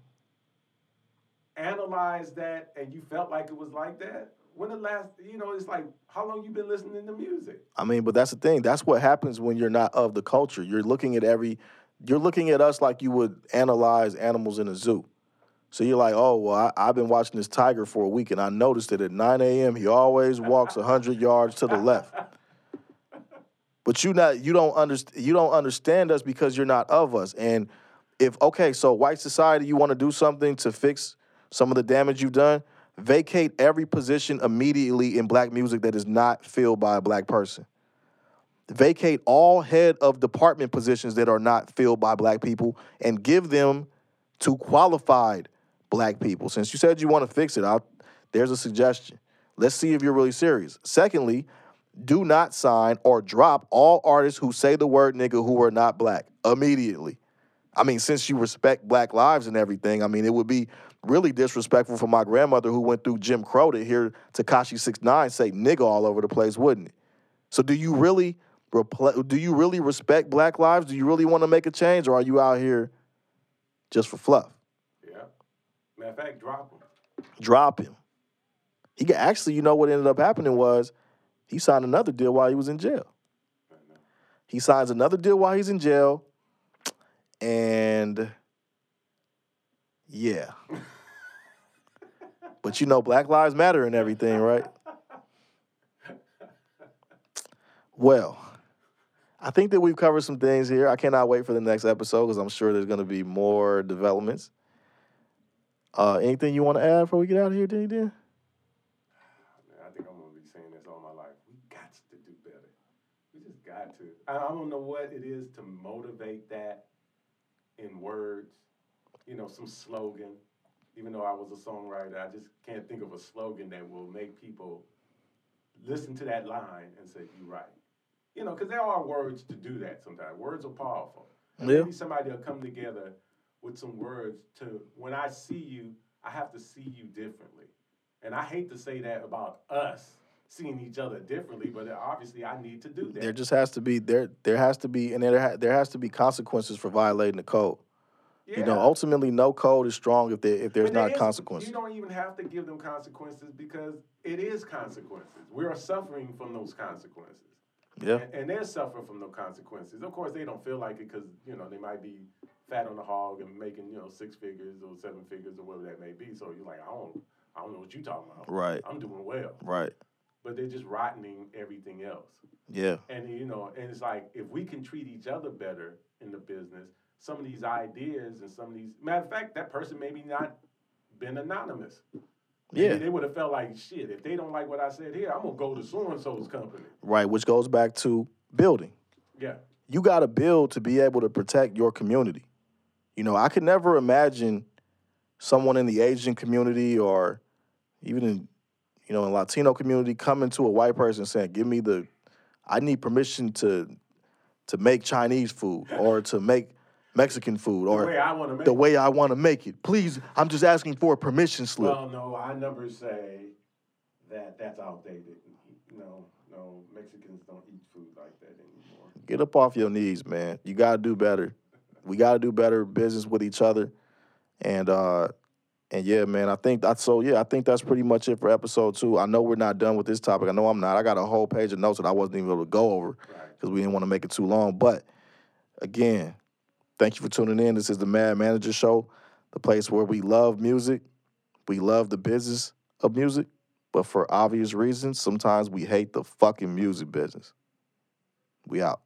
analyzed that and you felt like it was like that. When the last, you know, it's like how long you been listening to music?
I mean, but that's the thing. That's what happens when you're not of the culture. You're looking at every, you're looking at us like you would analyze animals in a zoo. So you're like, oh well, I, I've been watching this tiger for a week, and I noticed that at 9 a.m. he always walks 100 yards to the left. <laughs> But you not, you don't understand, you don't understand us because you're not of us. And if okay, so white society, you want to do something to fix some of the damage you've done, vacate every position immediately in black music that is not filled by a black person vacate all head of department positions that are not filled by black people and give them to qualified black people. Since you said you want to fix it, I'll, there's a suggestion. Let's see if you're really serious. Secondly, do not sign or drop all artists who say the word nigga who are not black immediately. I mean, since you respect black lives and everything, I mean, it would be really disrespectful for my grandmother who went through Jim Crow to hear Tekashi Six Nine say nigga all over the place, wouldn't it? So do you really repl- do you really respect black lives? Do you really want to make a change, or are you out here just for fluff?
Yeah. Matter of fact, drop them.
Drop him. He got, actually, you know what ended up happening was he signed another deal while he was in jail. He signs another deal while he's in jail, and yeah. but you know, Black Lives Matter and everything, right? Well, I think that we've covered some things here. I cannot wait for the next episode because I'm sure there's going to be more developments. Uh, anything you want to add before we get out of here, Danny Dan?
I think I'm gonna be saying this all my life. We got to do better. We just got to. I don't know what it is to motivate that in words. You know, some slogan. Even though I was a songwriter, I just can't think of a slogan that will make people listen to that line and say, "You're right." You know, because there are words to do that. Sometimes words are powerful.
Yeah.
Maybe somebody will come together with some words to. When I see you, I have to see you differently. And I hate to say that about us seeing each other differently, but obviously I need to do that.
There just has to be there. There has to be, and there ha- there has to be consequences for violating the code. You know, ultimately, no code is strong if there if there's
there
not
is-
consequences.
You don't even have to give them consequences because it is consequences. We are suffering from those consequences.
Yeah,
And, and they're suffering from those consequences. Of course, they don't feel like it because, you know, they might be fat on the hog and making, you know, six figures or seven figures or whatever that may be. So you're like, I don't, I don't know what you're talking about.
right,
I'm doing well.
right.
But they're just rotting everything else.
Yeah,
And you know, and it's like if we can treat each other better in the business, some of these ideas and some of these matter of fact, that person maybe not been anonymous. Maybe
yeah,
they would have felt like shit. If they don't like what I said here, I'm gonna go to so and so's company.
right. Which goes back to building.
Yeah,
You got to build to be able to protect your community. You know, I could never imagine someone in the Asian community or even in you know in Latino community coming to a white person saying, "Give me the, I need permission to to make Chinese food or to make Mexican food or
way I want to make.
the way I want to make it. Please, I'm just asking for a permission slip.
Well, no, I never say that. That's outdated. No, no, Mexicans don't eat food like that anymore.
Get up off your knees, man. You got to do better. We got to do better business with each other. And uh and yeah, man, I think that's so yeah, I think that's pretty much it for episode 2. I know we're not done with this topic. I know I'm not. I got a whole page of notes that I wasn't even able to go over cuz we didn't want to make it too long, but again, thank you for tuning in. This is the Mad Manager show, the place where we love music. We love the business of music, but for obvious reasons, sometimes we hate the fucking music business. We out.